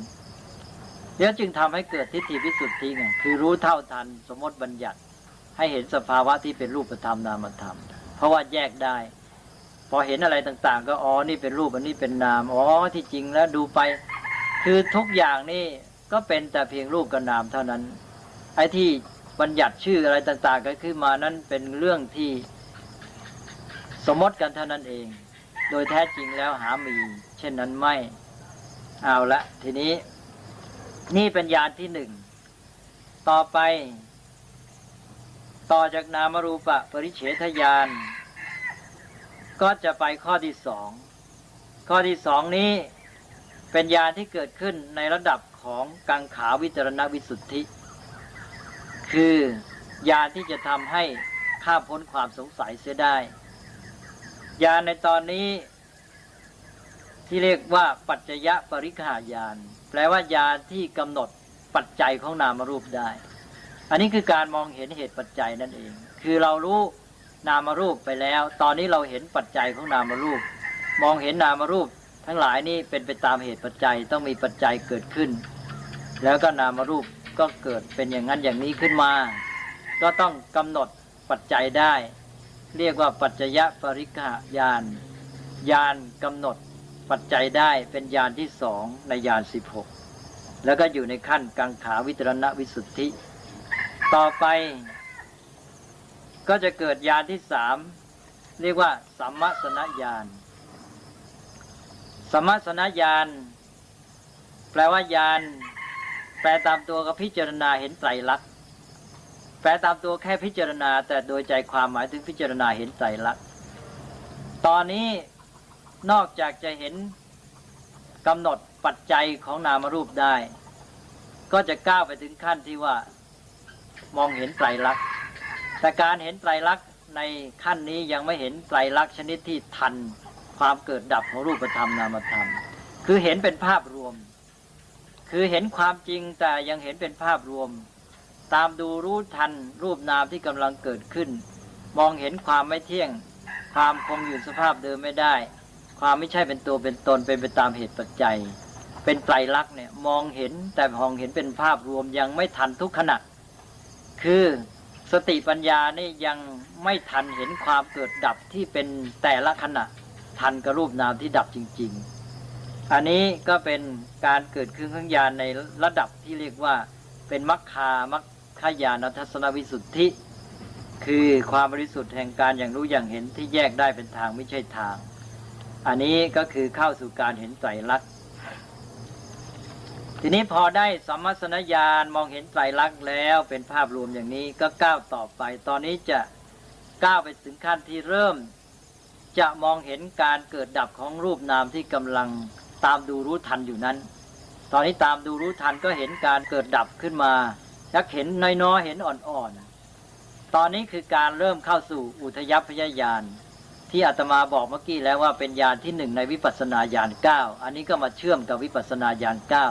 แล้วจึงทำให้เกิดทิฏฐิพิสุทธิไงคือรู้เท่าทันสมมติบัญญัติ ให้เห็นสภาวะที่เป็นรูปธรรมนามธรรม เพราะว่าแยกได้ พอเห็นอะไรต่างๆ ก็อ๋อนี่เป็นรูปอันนี้เป็นนามอ๋อที่จริงแล้วดูไป คือทุกอย่างนี่ก็เป็นแต่เพียงรูปกับนามเท่านั้น ไอ้ที่บัญญัติชื่ออะไรต่างๆ ก็ขึ้นมานั้นเป็นเรื่องที่สมมติกันเท่านั้นเอง โดยแท้จริงแล้วหามี เช่นนั้นไม่เอาละทีนี้ นี่เป็นญาณที่หนึ่งต่อไป ต่อจากนามรูปะ ปริเฉทญาณ ก็จะไปข้อที่สอง ข้อที่สองนี้เป็นญาณที่เกิดขึ้นในระดับของกังขาวิจารณวิสุทธิ คือยาที่จะทำให้ข้าพ้นความสงสัยเสียได้ยาในตอนนี้ที่เรียกว่าปัจจยปริขายานแปลว่ายาที่กำหนดปัจจัยของนามรูปได้ อันนี้คือการมองเห็นเหตุปัจจัยนั่นเอง คือเรารู้ นามรูปไปแล้ว ตอนนี้เราเห็นปัจจัยของนามรูป มองเห็นนามรูป ทั้งหลายนี่เป็นไปตามเหตุปัจจัยต้องมีปัจจัยเกิดขึ้น แล้วก็นามรูปก็เกิดเป็นอย่างนั้นอย่างนี้ขึ้นมา ก็ต้องกำหนดปัจจัยได้ เรียกว่าปัจจยปริกายานยานกำหนดปัจจัยได้เป็นยานที่สองในยานสิบหกแล้วก็อยู่ในขั้นกังขาวิตรณวิสุทธิ ต่อไป ก็จะเกิดยานที่สามเรียกว่าสัมมาสนญาณสัมมาสนญาณแปลว่ายานแปลตามตัวก็พิจารณาเห็นไตรลักษณ์แปลตามตัวแค่พิจารณา แต่โดยใจความหมายถึงพิจารณาเห็นไตรลักษณ์ตอนนี้นอกจากจะเห็นกำหนดปัจจัยของนามรูปได้ ก็จะก้าวไปถึงขั้นที่ว่ามองเห็นไตรลักษณ์ แต่การเห็นไตรลักษณ์ในขั้นนี้ยังไม่เห็นไตรลักษณ์ชนิดที่ทันความเกิดดับของรูปธรรมนามธรรม คือเห็นเป็นภาพรวม คือเห็นความจริงแต่ยังเห็นเป็นภาพรวม ตามดูรู้ทันรูปนามที่กำลังเกิดขึ้น มองเห็นความไม่เที่ยง ความคงอยู่สภาพเดิมไม่ได้ ความไม่ใช่เป็นตัวเป็นตนเป็นไปตามเหตุปัจจัย เป็นไตรลักษณ์เนี่ยมองเห็นแต่มองเห็นเป็นภาพรวมยังไม่ทันทุกขณะ คือ สติปัญญานี่ยังไม่ทันเห็นความเกิดดับที่เป็นแต่ละขณะทันกับรูปนามที่ดับจริง ๆ อันนี้ก็เป็นการเกิดขึ้นของญาณในระดับที่เรียกว่าเป็นมัคคามัคขยานทัศนวิสุทธิ คือความบริสุทธิ์แห่งการอย่างรู้อย่างเห็นที่แยกได้เป็นทางไม่ใช่ทาง อันนี้ก็คือเข้าสู่การเห็นไตรลักษณ์ ทีนี้พอได้สัมมาสนญาณมองเห็นไตรลักษณ์แล้วเป็นภาพรวมอย่างนี้ก็ก้าวต่อไป ตอนนี้จะก้าวไปถึงขั้นที่เริ่ม จะมองเห็นการเกิดดับของรูปนามที่กำลังตามดูรู้ทันอยู่นั้น ตอนนี้ตามดูรู้ทันก็เห็นการเกิดดับขึ้นมายักเห็นน้อยๆเห็นอ่อนๆ ตอนนี้คือการเริ่มเข้าสู่อุทยพยญาณที่อาตมาบอกเมื่อกี้แล้วว่าเป็นญาณที่หนึ่งในวิปัสสนาญาณเก้าอันนี้ก็มาเชื่อมกับวิปัสสนาญาณเก้า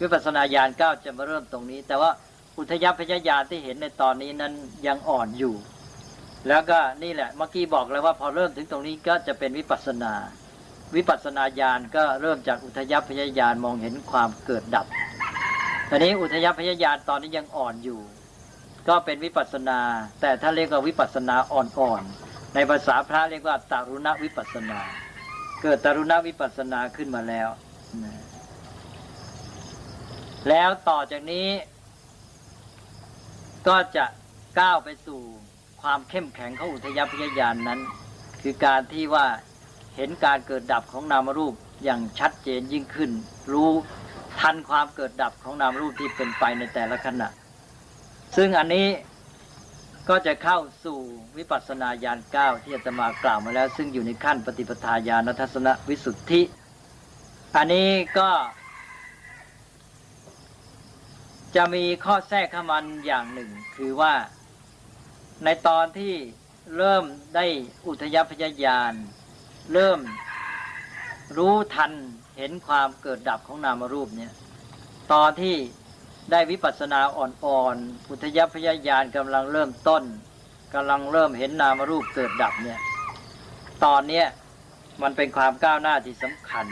วิปัสสนาญาณเก้าจะมาเริ่มตรงนี้ แต่ว่าอุทยพยญาณที่เห็นในตอนนี้นั้นยังอ่อนอยู่ แล้วก็นี่แหละเมื่อกี้บอกแล้วว่าพอเริ่มถึงตรงนี้ก็จะเป็นวิปัสสนา วิปัสสนาญาณก็เริ่มจากอุทยพยญาณมองเห็นความเกิดดับตอนนี้อุทยพยญาณตอนนี้ยังอ่อนอยู่ ก็เป็นวิปัสสนา แต่ถ้าเรียกว่าวิปัสสนาอ่อนๆในภาษาพระเรียกว่าตารุณวิปัสสนา เกิดตารุณวิปัสสนาขึ้นมาแล้วนะ แล้วต่อจากนี้ ก็จะก้าวไปสู่ความเข้มแข็งของอุทยพยญาณนนั้น คือการที่ว่าเห็นการเกิดดับของนามรูปอย่างชัดเจนยิ่งขึ้น รู้ทันความเกิดดับของนามรูปที่เป็นไปในแต่ละขณะ ซึ่งอันนี้ก็จะเข้าสู่วิปัสสนาญาณเก้าที่อาตมากล่าวมาแล้ว ซึ่งอยู่ในขั้นปฏิปทาญาณทัศนวิสุทธิ อันนี้ก็ จะมีข้อแทรกเข้ามันอย่างหนึ่ง คือว่าในตอนที่เริ่มได้อุทยพยญาณเริ่มรู้ทันเห็นความเกิดดับของนามรูปเนี่ยตอนที่ได้วิปัสสนาอ่อนๆอุทยพยญาณกำลังเริ่มต้นกำลังเริ่มเห็นนามรูปเกิดดับเนี่ยตอนเนี้ยมันเป็นความก้าวหน้าที่สำคัญ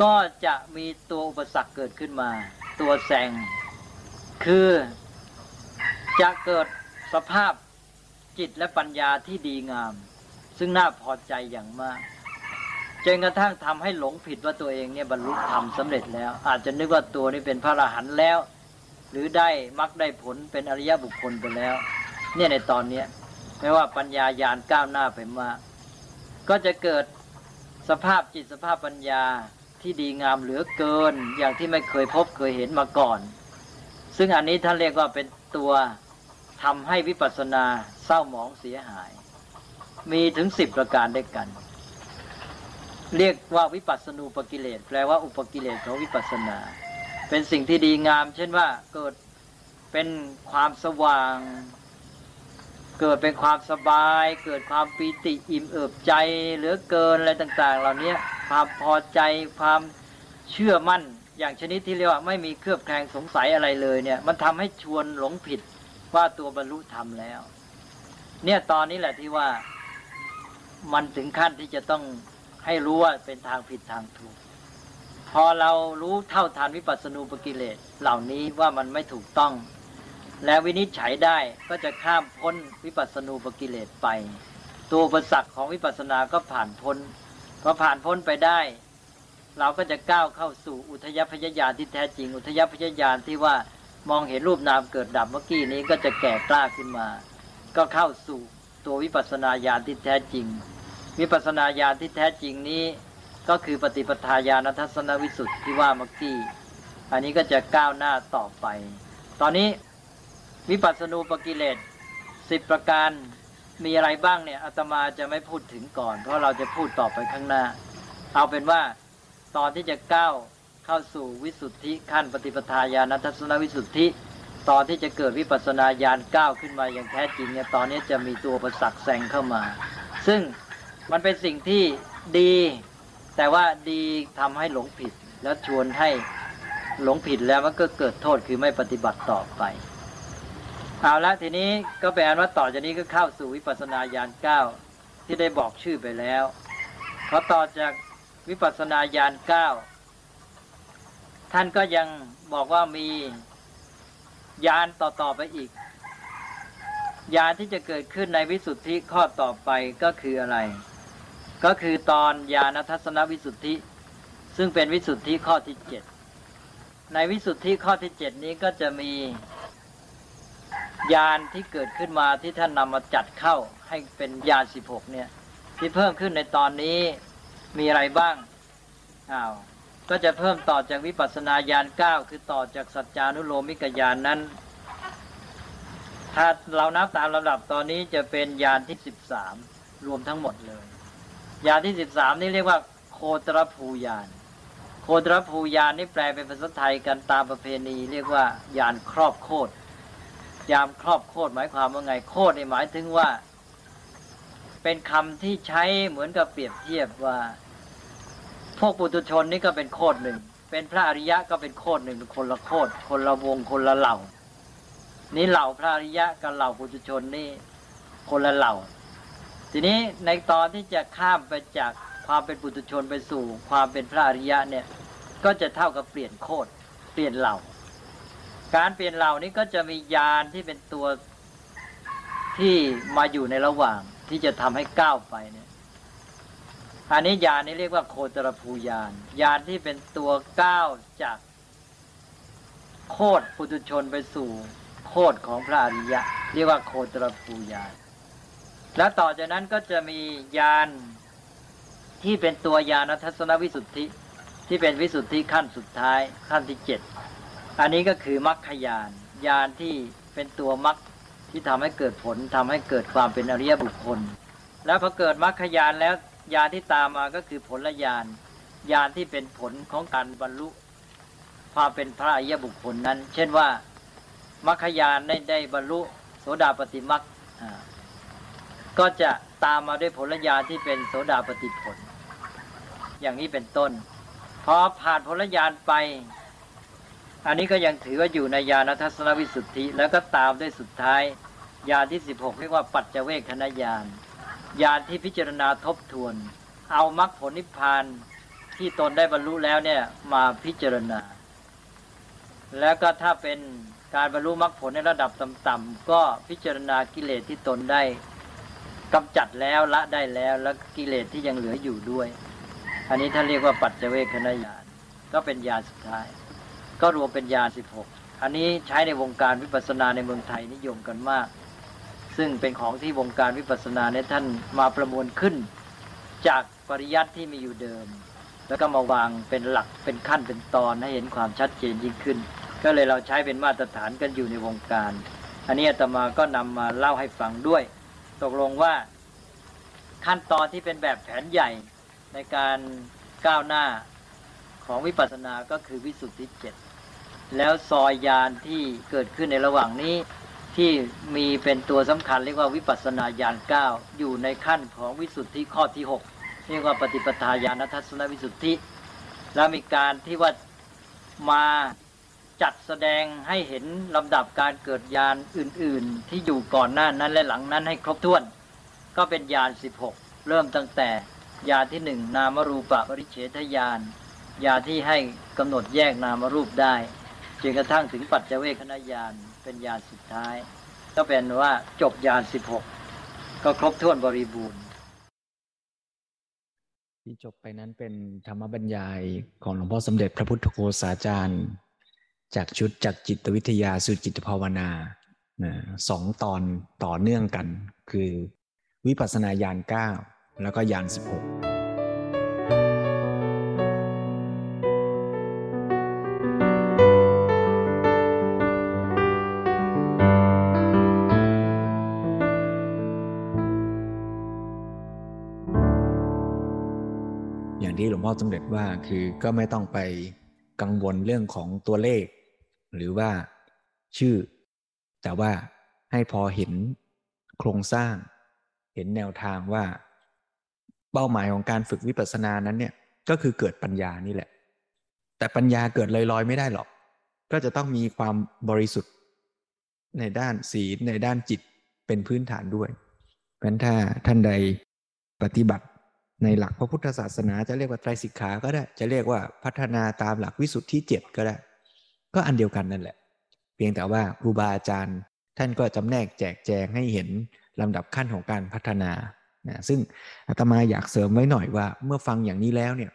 ก็จะมีตัวอุปสรรคเกิดขึ้นมา ตัวแซงคือจะเกิดสภาพจิตและปัญญาที่ดีงาม ซึ่งน่าพอใจอย่างมากจนกระทั่งทำให้หลงผิดว่าตัวเองเนี่ยบรรลุธรรมสำเร็จแล้ว อาจจะนึกว่าตัวนี้เป็นพระอรหันต์แล้ว หรือได้มักได้ผลเป็นอริยบุคคลไปแล้ว เนี่ยในตอนเนี้ยไม่ว่าปัญญายาณก้าวหน้าไปมากก็จะเกิดสภาพจิตสภาพปัญญา ที่ดีงามเหลือเกิน อย่างที่ไม่เคยพบเคยเห็นมาก่อน ซึ่งอันนี้ท่านเรียกว่าเป็นตัวทำให้วิปัสสนาเศร้าหมองเสียหาย มีถึงสิบประการด้วยกัน เรียกว่าวิปัสสนูปกิเลสแปลว่าอุปกิเลสของวิปัสสนา เป็นสิ่งที่ดีงาม เช่นว่าเกิดเป็นความสว่าง เกิดเป็นความสบาย เกิดความปีติอิ่มเอิบใจเหลือเกินอะไรต่าง ๆ เหล่านี้ความพอใจความเชื่อมั่น อย่างชนิดที่เรียกว่าไม่มีเครือบแคลงสงสัยอะไรเลยเนี่ย มันทำให้ชวนหลงผิดว่าตัวบรรลุธรรมแล้ว เนี่ยตอนนี้แหละที่ว่ามันถึงขั้นที่จะต้องให้รู้ว่าเป็นทางผิดทางถูก พอเรารู้เท่าทานวิปัสสนูปกิเลสเหล่านี้ว่ามันไม่ถูกต้อง และวินิจฉัยได้ก็จะข้ามพ้นวิปัสสนูปกิเลสไป ตัวประสักของวิปัสสนาก็ผ่านพ้นพอผ่านพ้นไปได้ เราก็จะก้าวเข้าสู่อุทยพยญาณที่แท้จริง อุทยพยญาณที่ว่ามองเห็นรูปนามเกิดดับเมื่อกี้นี้ก็จะแก่กล้าขึ้นมา ก็เข้าสู่ตัววิปัสสนาญาณที่แท้จริง วิปัสสนาญาณที่แท้จริงนี้ ก็คือปฏิปทาญาณทัศนวิสุทธิ์ที่ว่าเมื่อกี้อันนี้ก็จะก้าวหน้าต่อไป ตอนนี้ วิปัสสนูปกิเลสสิบประการมีอะไรบ้างเนี่ยอาตมาจะไม่พูดถึงก่อน เพราะเราจะพูดต่อไปข้างหน้า เอาเป็นว่าตอนที่จะก้าวเข้าสู่วิสุทธิขั้นปฏิปทาญาณทัศนวิสุทธิ ตอนที่จะเกิดวิปัสสนาญาณก้าวขึ้นมาอย่างแท้จริงเนี่ยตอนนี้จะมีตัวประสักแซงเข้ามา ซึ่งมันเป็นสิ่งที่ดี แต่ว่าดีทำให้หลงผิด แล้วชวนให้หลงผิดแล้วมันก็เกิดโทษคือไม่ปฏิบัติต่อไป เอาละทีนี้ก็แปลว่าต่อจากนี้ก็เข้าสู่วิปัสสนาญาณเก้าที่ได้บอกชื่อไปแล้วพอต่อจากวิปัสสนาญาณเก้าท่านก็ยังบอกว่ามียานต่อๆไปอีกยานที่จะเกิดขึ้นในวิสุทธิข้อต่อไปก็คืออะไร ก็คือตอนยานทัศนวิสุทธิ ซึ่งเป็นวิสุทธิข้อที่เจ็ดในวิสุทธิข้อที่เจ็ดนี้ก็จะมี ยานที่เกิดขึ้นมาที่ท่านนำมาจัดเข้าให้เป็นยานสิบหกเนี่ยที่เพิ่มขึ้นในตอนนี้มีอะไรบ้างอ้าวก็จะเพิ่มต่อจากวิปัสสนาญาณเก้าคือต่อจากสัจจานุโลมิกญาณนนั้น ถ้าเรานับตามลำดับตอนนี้จะเป็นญาณที่สิบสามรวมทั้งหมดเลยญาณที่สิบสามนี่เรียกว่า โคตรภูญาณโคตรภูญาณนี่แปลเป็นภาษาไทยกันตามประเพณี เรียกว่าญาณครอบโคตร ยามครอบโคตรหมายความว่าไงโคตรนี่หมายถึงว่า เป็นคำที่ใช้เหมือนกับเปรียบเทียบว่า พวกปุถุชนนี่ก็เป็นโคดหนึ่งเป็นพระอริยะก็เป็นโคดหนึ่งคนละโคดคนละวงคนละเหล่า นี่เหล่าพระอริยะกับเหล่าปุถุชนนี่คนละเหล่า ทีนี้ในตอนที่จะข้ามไปจากความเป็นปุถุชนไปสู่ ความเป็นพระอริยะเนี่ย ก็จะเท่ากับเปลี่ยนโคดเปลี่ยนเหล่า การเปลี่ยนเหล่านี้ก็จะมียานที่เป็นตัวที่มาอยู่ในระหว่างที่จะทำให้ก้าวไปเนี่ย อันนี้ยานนี้เรียกว่าโคตรภูยานยานที่เป็นตัวก้าวจากโคดปุถุชนไปสู่โคดของพระอริยะ เรียกว่าโคตรภูยานแล้วต่อจากนั้นก็จะมียานที่เป็นตัวยานทัศนวิสุทธิ ที่เป็นวิสุทธิขั้นสุดท้ายขั้นที่เจ็ด อันนี้ก็คือมรรคยานยานที่เป็นตัวมรรคที่ทำให้เกิดผลทำให้เกิดความเป็นอริยบุคคล แล้วพอเกิดมรรคยานแล้วญาณที่ตามมาก็คือผลญาณญาณที่เป็นผลของการบรรลุความเป็นพระอริยบุคคลนั้น เช่นว่ามรรคญาณได้ได้บรรลุโสดาปฏิมรรคก็จะตามมาด้วยผลญาณที่เป็นโสดาปฏิผล อย่างนี้เป็นต้นพอผ่านผลญาณไป อันนี้ก็ยังถือว่าอยู่ในญาณทัศนวิสุทธิ แล้วก็ตามด้วยสุดท้ายญาณที่ 16 เรียกว่าปัจเจเวกธนญาณญาณที่พิจารณาทบทวน เอามรรคผลนิพพานที่ตนได้บรรลุแล้วเนี่ยมาพิจารณา แล้วก็ถ้าเป็นการบรรลุมรรคผลในระดับต่ำๆก็พิจารณากิเลสที่ตนได้กำจัดแล้วละได้แล้วแล้วกิเลสที่ยังเหลืออยู่ด้วย อันนี้ท่านเรียกว่าปัจเจเวคขณญาณก็เป็นญาณสุดท้าย ก็รวมเป็นญาณสิบหกอันนี้ใช้ในวงการวิปัสสนาในเมืองไทยนิยมกันมาก ซึ่งเป็นของที่วงการวิปัสสนาเนี่ยท่านมาประมวลขึ้น จากปริยัติที่มีอยู่เดิม แล้วก็มาวางเป็นหลักเป็นขั้นเป็นตอนให้เห็นความชัดเจนยิ่งขึ้น ก็เลยเราใช้เป็นมาตรฐานกันอยู่ในวงการ อันนี้อาตมาก็นำมาเล่าให้ฟังด้วย ตกลงว่าขั้นตอนที่เป็นแบบแผนใหญ่ในการก้าวหน้าของวิปัสสนาก็คือวิสุทธิเจ็ด แล้วซอยยานที่เกิดขึ้นในระหว่างนี้ ที่มีเป็นตัวสำคัญเรียกว่าวิปัสนาญาณเก้าอยู่ในขั้นของวิสุทธิข้อที่ 6 เรียกว่าปฏิปทาญาณทัศนวิสุทธิ แล้วมีการที่ว่ามาจัดแสดงให้เห็นลำดับการเกิดญาณอื่น ๆ ที่อยู่ก่อนหน้านั้นและหลังนั้นให้ครบถ้วน ก็เป็นญาณ16 เริ่มตั้งแต่ญาณที่หนึ่งนามรูปะปริเฉทญาณญาณที่ให้กำหนดแยกนามรูปได้ จนกระทั่งถึงปัจเจเวคขณญาณเป็นยานสุดท้าย ก็เป็นว่าจบยานสิบหกก็ครบถ้วนบริบูรณ์ ที่จบไปนั้นเป็นธรรมบรรยายของหลวงพ่อสมเด็จพระพุทธโฆษาจารย์ จากชุดจากจิตวิทยาสู่จิตภาวนาสองตอนต่อเนื่องกัน คือวิปัสสนาญาณ9แล้วก็ญาณ16 พ่อสมเด็จว่าคือก็ไม่ต้องไปกังวลเรื่องของตัวเลข หรือว่าชื่อ แต่ว่าให้พอเห็นโครงสร้าง เห็นแนวทางว่า เป้าหมายของการฝึกวิปัสสนานั้นเนี่ยก็คือเกิดปัญญานี่แหละ แต่ปัญญาเกิดลอยๆไม่ได้หรอก ก็จะต้องมีความบริสุทธิ์ ในด้านศีลในด้านจิตเป็นพื้นฐานด้วยเพราะฉะนั้นถ้าท่านใดปฏิบัติ ในหลักพระพุทธศาสนาจะเรียกว่าไตรสิกขาก็ได้ จะเรียกว่าพัฒนาตามหลักวิสุทธิเจ็ดก็ได้ ก็อันเดียวกันนั่นแหละ เพียงแต่ว่าครูบาอาจารย์ ท่านก็จำแนกแจกแจงให้เห็นลำดับขั้นของการพัฒนานะซึ่งอาตมาอยากเสริมไว้หน่อยว่า เมื่อฟังอย่างนี้แล้วเนี่ย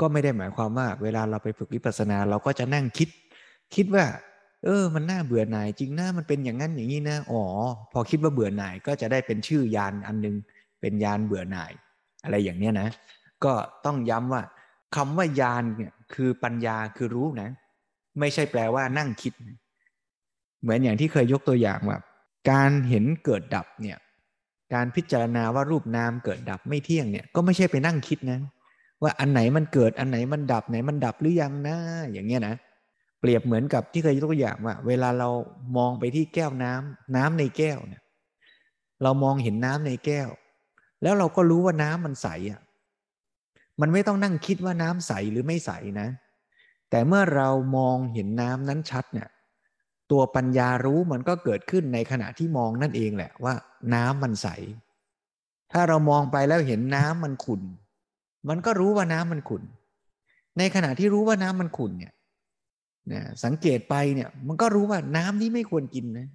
ก็ไม่ได้หมายความว่า เวลาเราไปฝึกวิปัสสนา เราก็จะนั่งคิด คิดว่า เออ มันน่าเบื่อหน่ายจริงนะมันเป็นอย่างนั้นอย่างนี้นะอ๋อพอคิดว่าเบื่อหน่ายก็จะได้เป็นชื่อยานอันนึง เป็นยานเบื่อหน่าย อะไรอย่างเนี้ยนะ ก็ต้องย้ำว่าคำว่ายานเนี่ยคือปัญญาคือรู้นะ ไม่ใช่แปลว่านั่งคิด เหมือนอย่างที่เคยยกตัวอย่างว่าการเห็นเกิดดับเนี่ยการพิจารณาว่ารูปนามเกิดดับไม่เที่ยงเนี่ยก็ไม่ใช่ไปนั่งคิดนะว่าอันไหนมันเกิดอันไหนมันดับไหนมันดับหรือยังนะอย่างเงี้ยนะเปรียบเหมือนกับที่เคยยกตัวอย่างว่า เวลาเรามองไปที่แก้วน้ำน้ำในแก้วเนี่ย เรามองเห็นน้ำในแก้ว แล้วเราก็รู้ว่าน้ำมันใสอะมันไม่ต้องนั่งคิดว่าน้ำใสหรือไม่ใสนะ แต่เมื่อเรามองเห็นน้ำนั้นชัดเนี่ยตัวปัญญารู้มันก็เกิดขึ้นในขณะที่มองนั่นเองแหละว่า น้ำมันใส ถ้าเรามองไปแล้วเห็นน้ำมันขุ่นมันก็รู้ว่าน้ำมันขุ่นในขณะที่รู้ว่าน้ำมันขุ่นเนี่ยนะสังเกตไปเนี่ยมันก็รู้ว่าน้ำนี้ไม่ควรกินนะ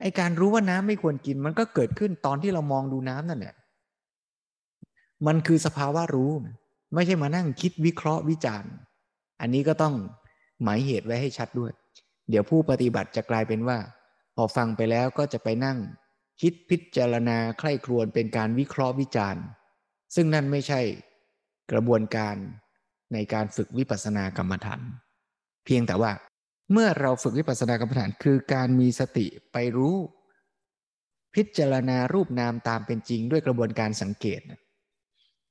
ไอการรู้ว่าน้ำไม่ควรกิน มันก็เกิดขึ้นตอนที่เรามองดูน้ำนั่นแหละมันคือสภาวะรู้ ไม่ใช่มานั่งคิดวิเคราะห์วิจารณ์ อันนี้ก็ต้องหมายเหตุไว้ให้ชัดด้วย เดี๋ยวผู้ปฏิบัติจะกลายเป็นว่า พอฟังไปแล้วก็จะไปนั่ง คิดพิจารณาใคร่ครวญเป็นการวิเคราะห์วิจารณ์ ซึ่งนั่นไม่ใช่กระบวนการในการฝึกวิปัสสนากรรมฐานเพียงแต่ว่า เมื่อเราฝึกวิปัสสนากรรมฐานคือการมีสติไปรู้ พิจารณารูปนามตามเป็นจริงด้วยกระบวนการสังเกต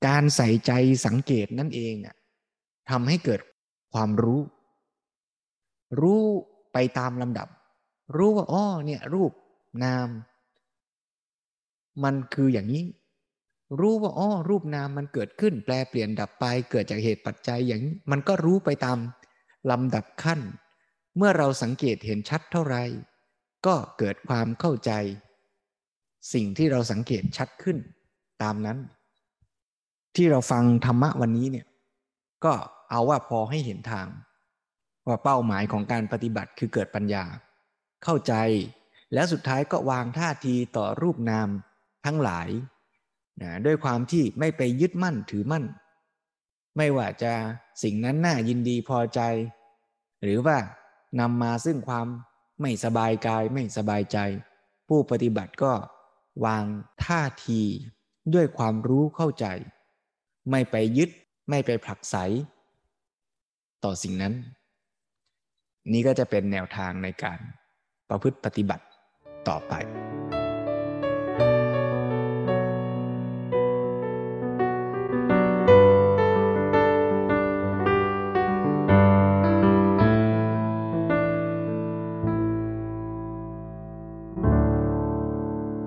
การใส่ใจสังเกตนั่นเองอะทำให้เกิดความรู้ รู้ไปตามลำดับ รู้ว่าอ๋อเนี่ยรูปนาม มันคืออย่างนี้ รู้ว่าอ๋อรูปนามมันเกิดขึ้น แปลเปลี่ยนดับไปเกิดจากเหตุปัจจัยอย่างนี้ มันก็รู้ไปตามลำดับขั้น เมื่อเราสังเกตเห็นชัดเท่าไร ก็เกิดความเข้าใจ สิ่งที่เราสังเกตชัดขึ้นตามนั้น ที่เราฟังธรรมะวันนี้เนี่ยก็เอาว่าพอให้เห็นทาง ว่าเป้าหมายของการปฏิบัติคือเกิดปัญญา เข้าใจ แล้วสุดท้ายก็วางท่าทีต่อรูปนามทั้งหลายนะด้วยความที่ไม่ไปยึดมั่นถือมั่น ไม่ว่าจะสิ่งนั้นน่ายินดีพอใจ หรือว่า นำมาซึ่งความไม่สบายกายไม่สบายใจ ผู้ปฏิบัติก็วางท่าทีด้วยความรู้เข้าใจ ไม่ไปยึดไม่ไปผลักไส ต่อสิ่งนั้น นี่ก็จะเป็นแนวทางในการประพฤติปฏิบัติต่อไป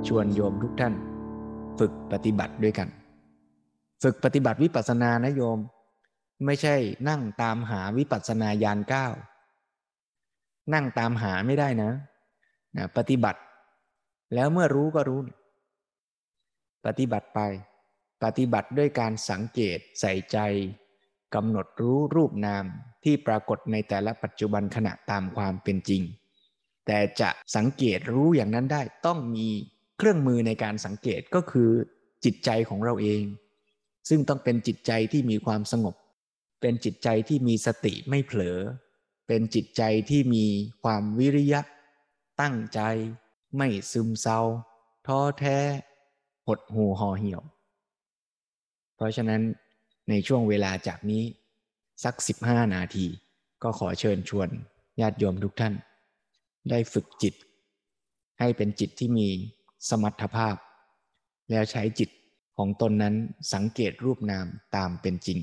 ชวนโยมทุกท่าน ฝึกปฏิบัติด้วยกัน ฝึกปฏิบัติวิปัสสนานะโยม ไม่ใช่นั่งตามหาวิปัสสนาญาณเก้านั่งตามหาไม่ได้นะนะปฏิบัติ แล้วเมื่อรู้ก็รู้ ปฏิบัติไป ปฏิบัติด้วยการสังเกตใส่ใจกำหนดรู้รูปนามที่ปรากฏในแต่ละปัจจุบันขณะตามความเป็นจริง แต่จะสังเกตรู้อย่างนั้นได้ต้องมี เครื่องมือในการสังเกตก็คือจิตใจของเราเอง ซึ่งต้องเป็นจิตใจที่มีความสงบ เป็นจิตใจที่มีสติไม่เผลอ เป็นจิตใจที่มีความวิริยะ ตั้งใจ ไม่ซึมเศร้า ท้อแท้ หดหูห่อเหี่ยว เพราะฉะนั้นในช่วงเวลาจากนี้ สักสิบห้านาที ก็ขอเชิญชวนญาติโยมทุกท่าน ได้ฝึกจิต ให้เป็นจิตที่มี สมรรถภาพ แล้วใช้จิตของตนนั้นสังเกตรูปนามตามเป็นจริง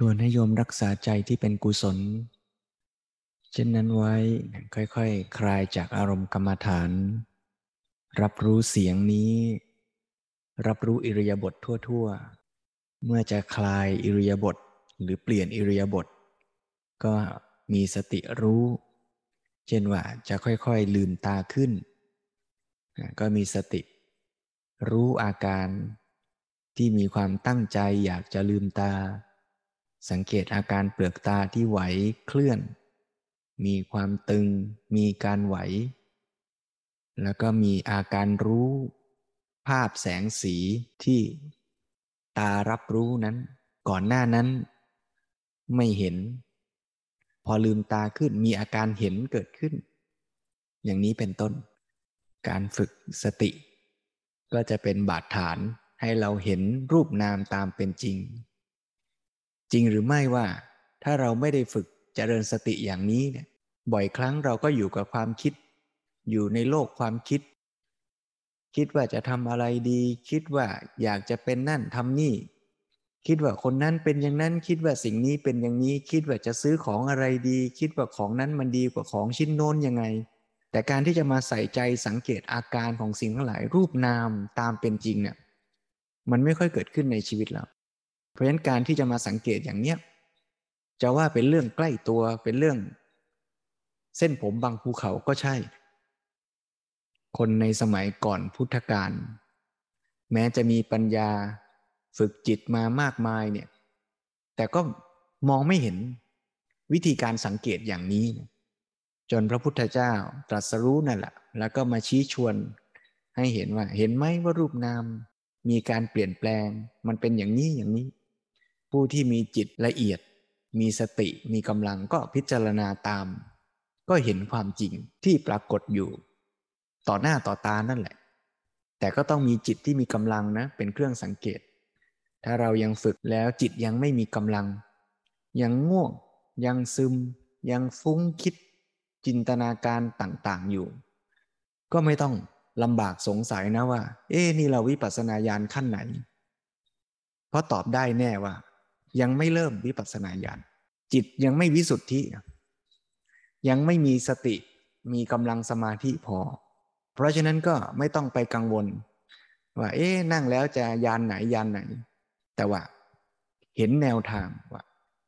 ชวนให้โยมรักษาใจที่เป็นกุศล เช่นนั้นไว้ค่อยๆคคลายจากอารมณ์กรรมฐาน รับรู้เสียงนี้ รับรู้อิริยาบถททั่ว ๆ เมื่อจะคลายอิริยาบถหรือเปลี่ยนอิริยาบถก็มีสติรู้ เช่นว่าจะค่อยๆลืมตาขึ้น ก็มีสติ รู้อาการที่มีความตั้งใจอยากจะลืมตา สังเกตอาการเปลือกตาที่ไหวเคลื่อน มีความตึง มีการไหว แล้วก็มีอาการรู้ ภาพแสงสีที่ตารับรู้นั้น ก่อนหน้านั้น ไม่เห็น พอลืมตาขึ้นมีอาการเห็นเกิดขึ้น อย่างนี้เป็นต้น การฝึกสติ ก็จะเป็นบาดฐานให้เราเห็นรูปนามตามเป็นจริง จริงหรือไม่ว่า ถ้าเราไม่ได้ฝึกเจริญสติอย่างนี้เนี่ยบ่อยครั้งเราก็อยู่กับความคิด อยู่ในโลกความคิด คิดว่าจะทำอะไรดี คิดว่าอยากจะเป็นนั่นทำนี่ คิดว่าคนนั้นเป็นอย่างนั้น คิดว่าสิ่งนี้เป็นอย่างนี้ คิดว่าจะซื้อของอะไรดี คิดว่าของนั้นมันดีกว่าของชิ้นโน้นยังไง แต่การที่จะมาใส่ใจสังเกตอาการของสิ่งทั้งหลายรูปนามตามเป็นจริงเนี่ยมันไม่ค่อยเกิดขึ้นในชีวิตเรา เพราะฉะนั้นการที่จะมาสังเกตอย่างเนี้ยจะว่าเป็นเรื่องใกล้ตัวเป็นเรื่อง เส้นผมบางภูเขาก็ใช่ คนในสมัยก่อนพุทธกาลแม้จะมีปัญญาฝึกจิตมามากมายเนี่ย แต่ก็มองไม่เห็นวิธีการสังเกตอย่างนี้ จนพระพุทธเจ้าตรัสรู้นั่นแหละแล้วก็มาชี้ชวนให้เห็นว่า เห็นไหมว่ารูปนามมีการเปลี่ยนแปลง มันเป็นอย่างนี้อย่างนี้ ผู้ที่มีจิตละเอียด มีสติมีกำลังก็พิจารณาตาม ก็เห็นความจริงที่ปรากฏอยู่ ต่อหน้าต่อตานั่นแหละ แต่ก็ต้องมีจิตที่มีกำลังนะ เป็นเครื่องสังเกต ถ้าเรายังฝึกแล้วจิตยังไม่มีกำลัง ยังง่วง ยังซึม ยังฟุ้งคิด จินตนาการต่างๆอยู่ ก็ไม่ต้องลำบากสงสัยนะว่า เอ๊นี่เราวิปัสสนาญาณขั้นไหน เพราะตอบได้แน่ว่า ยังไม่เริ่มวิปัสสนาญาณจิตยังไม่วิสุทธิยังไม่มีสติมีกำลังสมาธิพอ เพราะฉะนั้นก็ไม่ต้องไปกังวล ว่า เอ๊นั่งแล้วจะยานไหนยานไหน แต่ว่า เห็นแนวทางว่า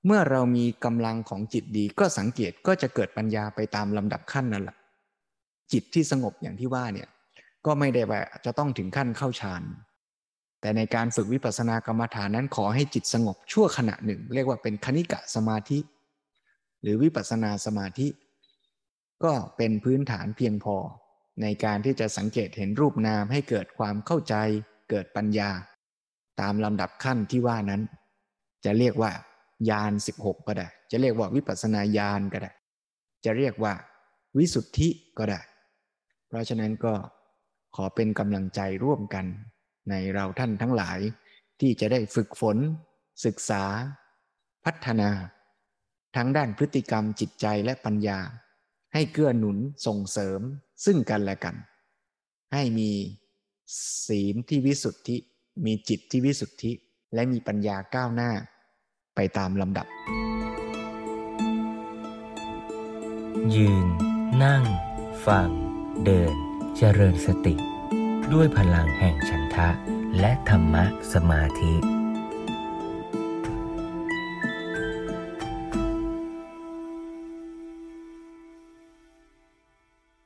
เมื่อเรามีกำลังของจิตดีก็สังเกตก็จะเกิดปัญญาไปตามลำดับขั้นนั่นแหละจิตที่สงบอย่างที่ว่าเนี่ย ก็ไม่ได้ว่าจะต้องถึงขั้นเข้าฌาน แต่ในการฝึกวิปัสสนากรรมฐานนั้นขอให้จิตสงบชั่วขณะหนึ่ง เรียกว่าเป็นคณิกะสมาธิ หรือวิปัสสนาสมาธิ ก็เป็นพื้นฐานเพียงพอ ในการที่จะสังเกตเห็นรูปนามให้เกิดความเข้าใจ เกิดปัญญา ตามลำดับขั้นที่ว่านั้น จะเรียกว่ายาน 16 ก็ได้ จะเรียกว่าวิปัสสนาญาณก็ได้ จะเรียกว่า วิสุทธิก็ได้ เพราะฉะนั้นก็ขอเป็นกำลังใจร่วมกัน ในเราท่านทั้งหลายที่จะได้ฝึกฝน ศึกษา พัฒนา ทั้งด้านพฤติกรรมจิตใจและปัญญา ให้เกื้อหนุนส่งเสริมซึ่งกันและกัน ให้มีศีลที่วิสุทธิ มีจิตที่วิสุทธิ และมีปัญญาก้าวหน้า ไปตามลำดับ ยืน นั่ง ฟัง เดิน เจริญสติ ด้วยพลังแห่งฉันทะ และธรรมะสมาธิ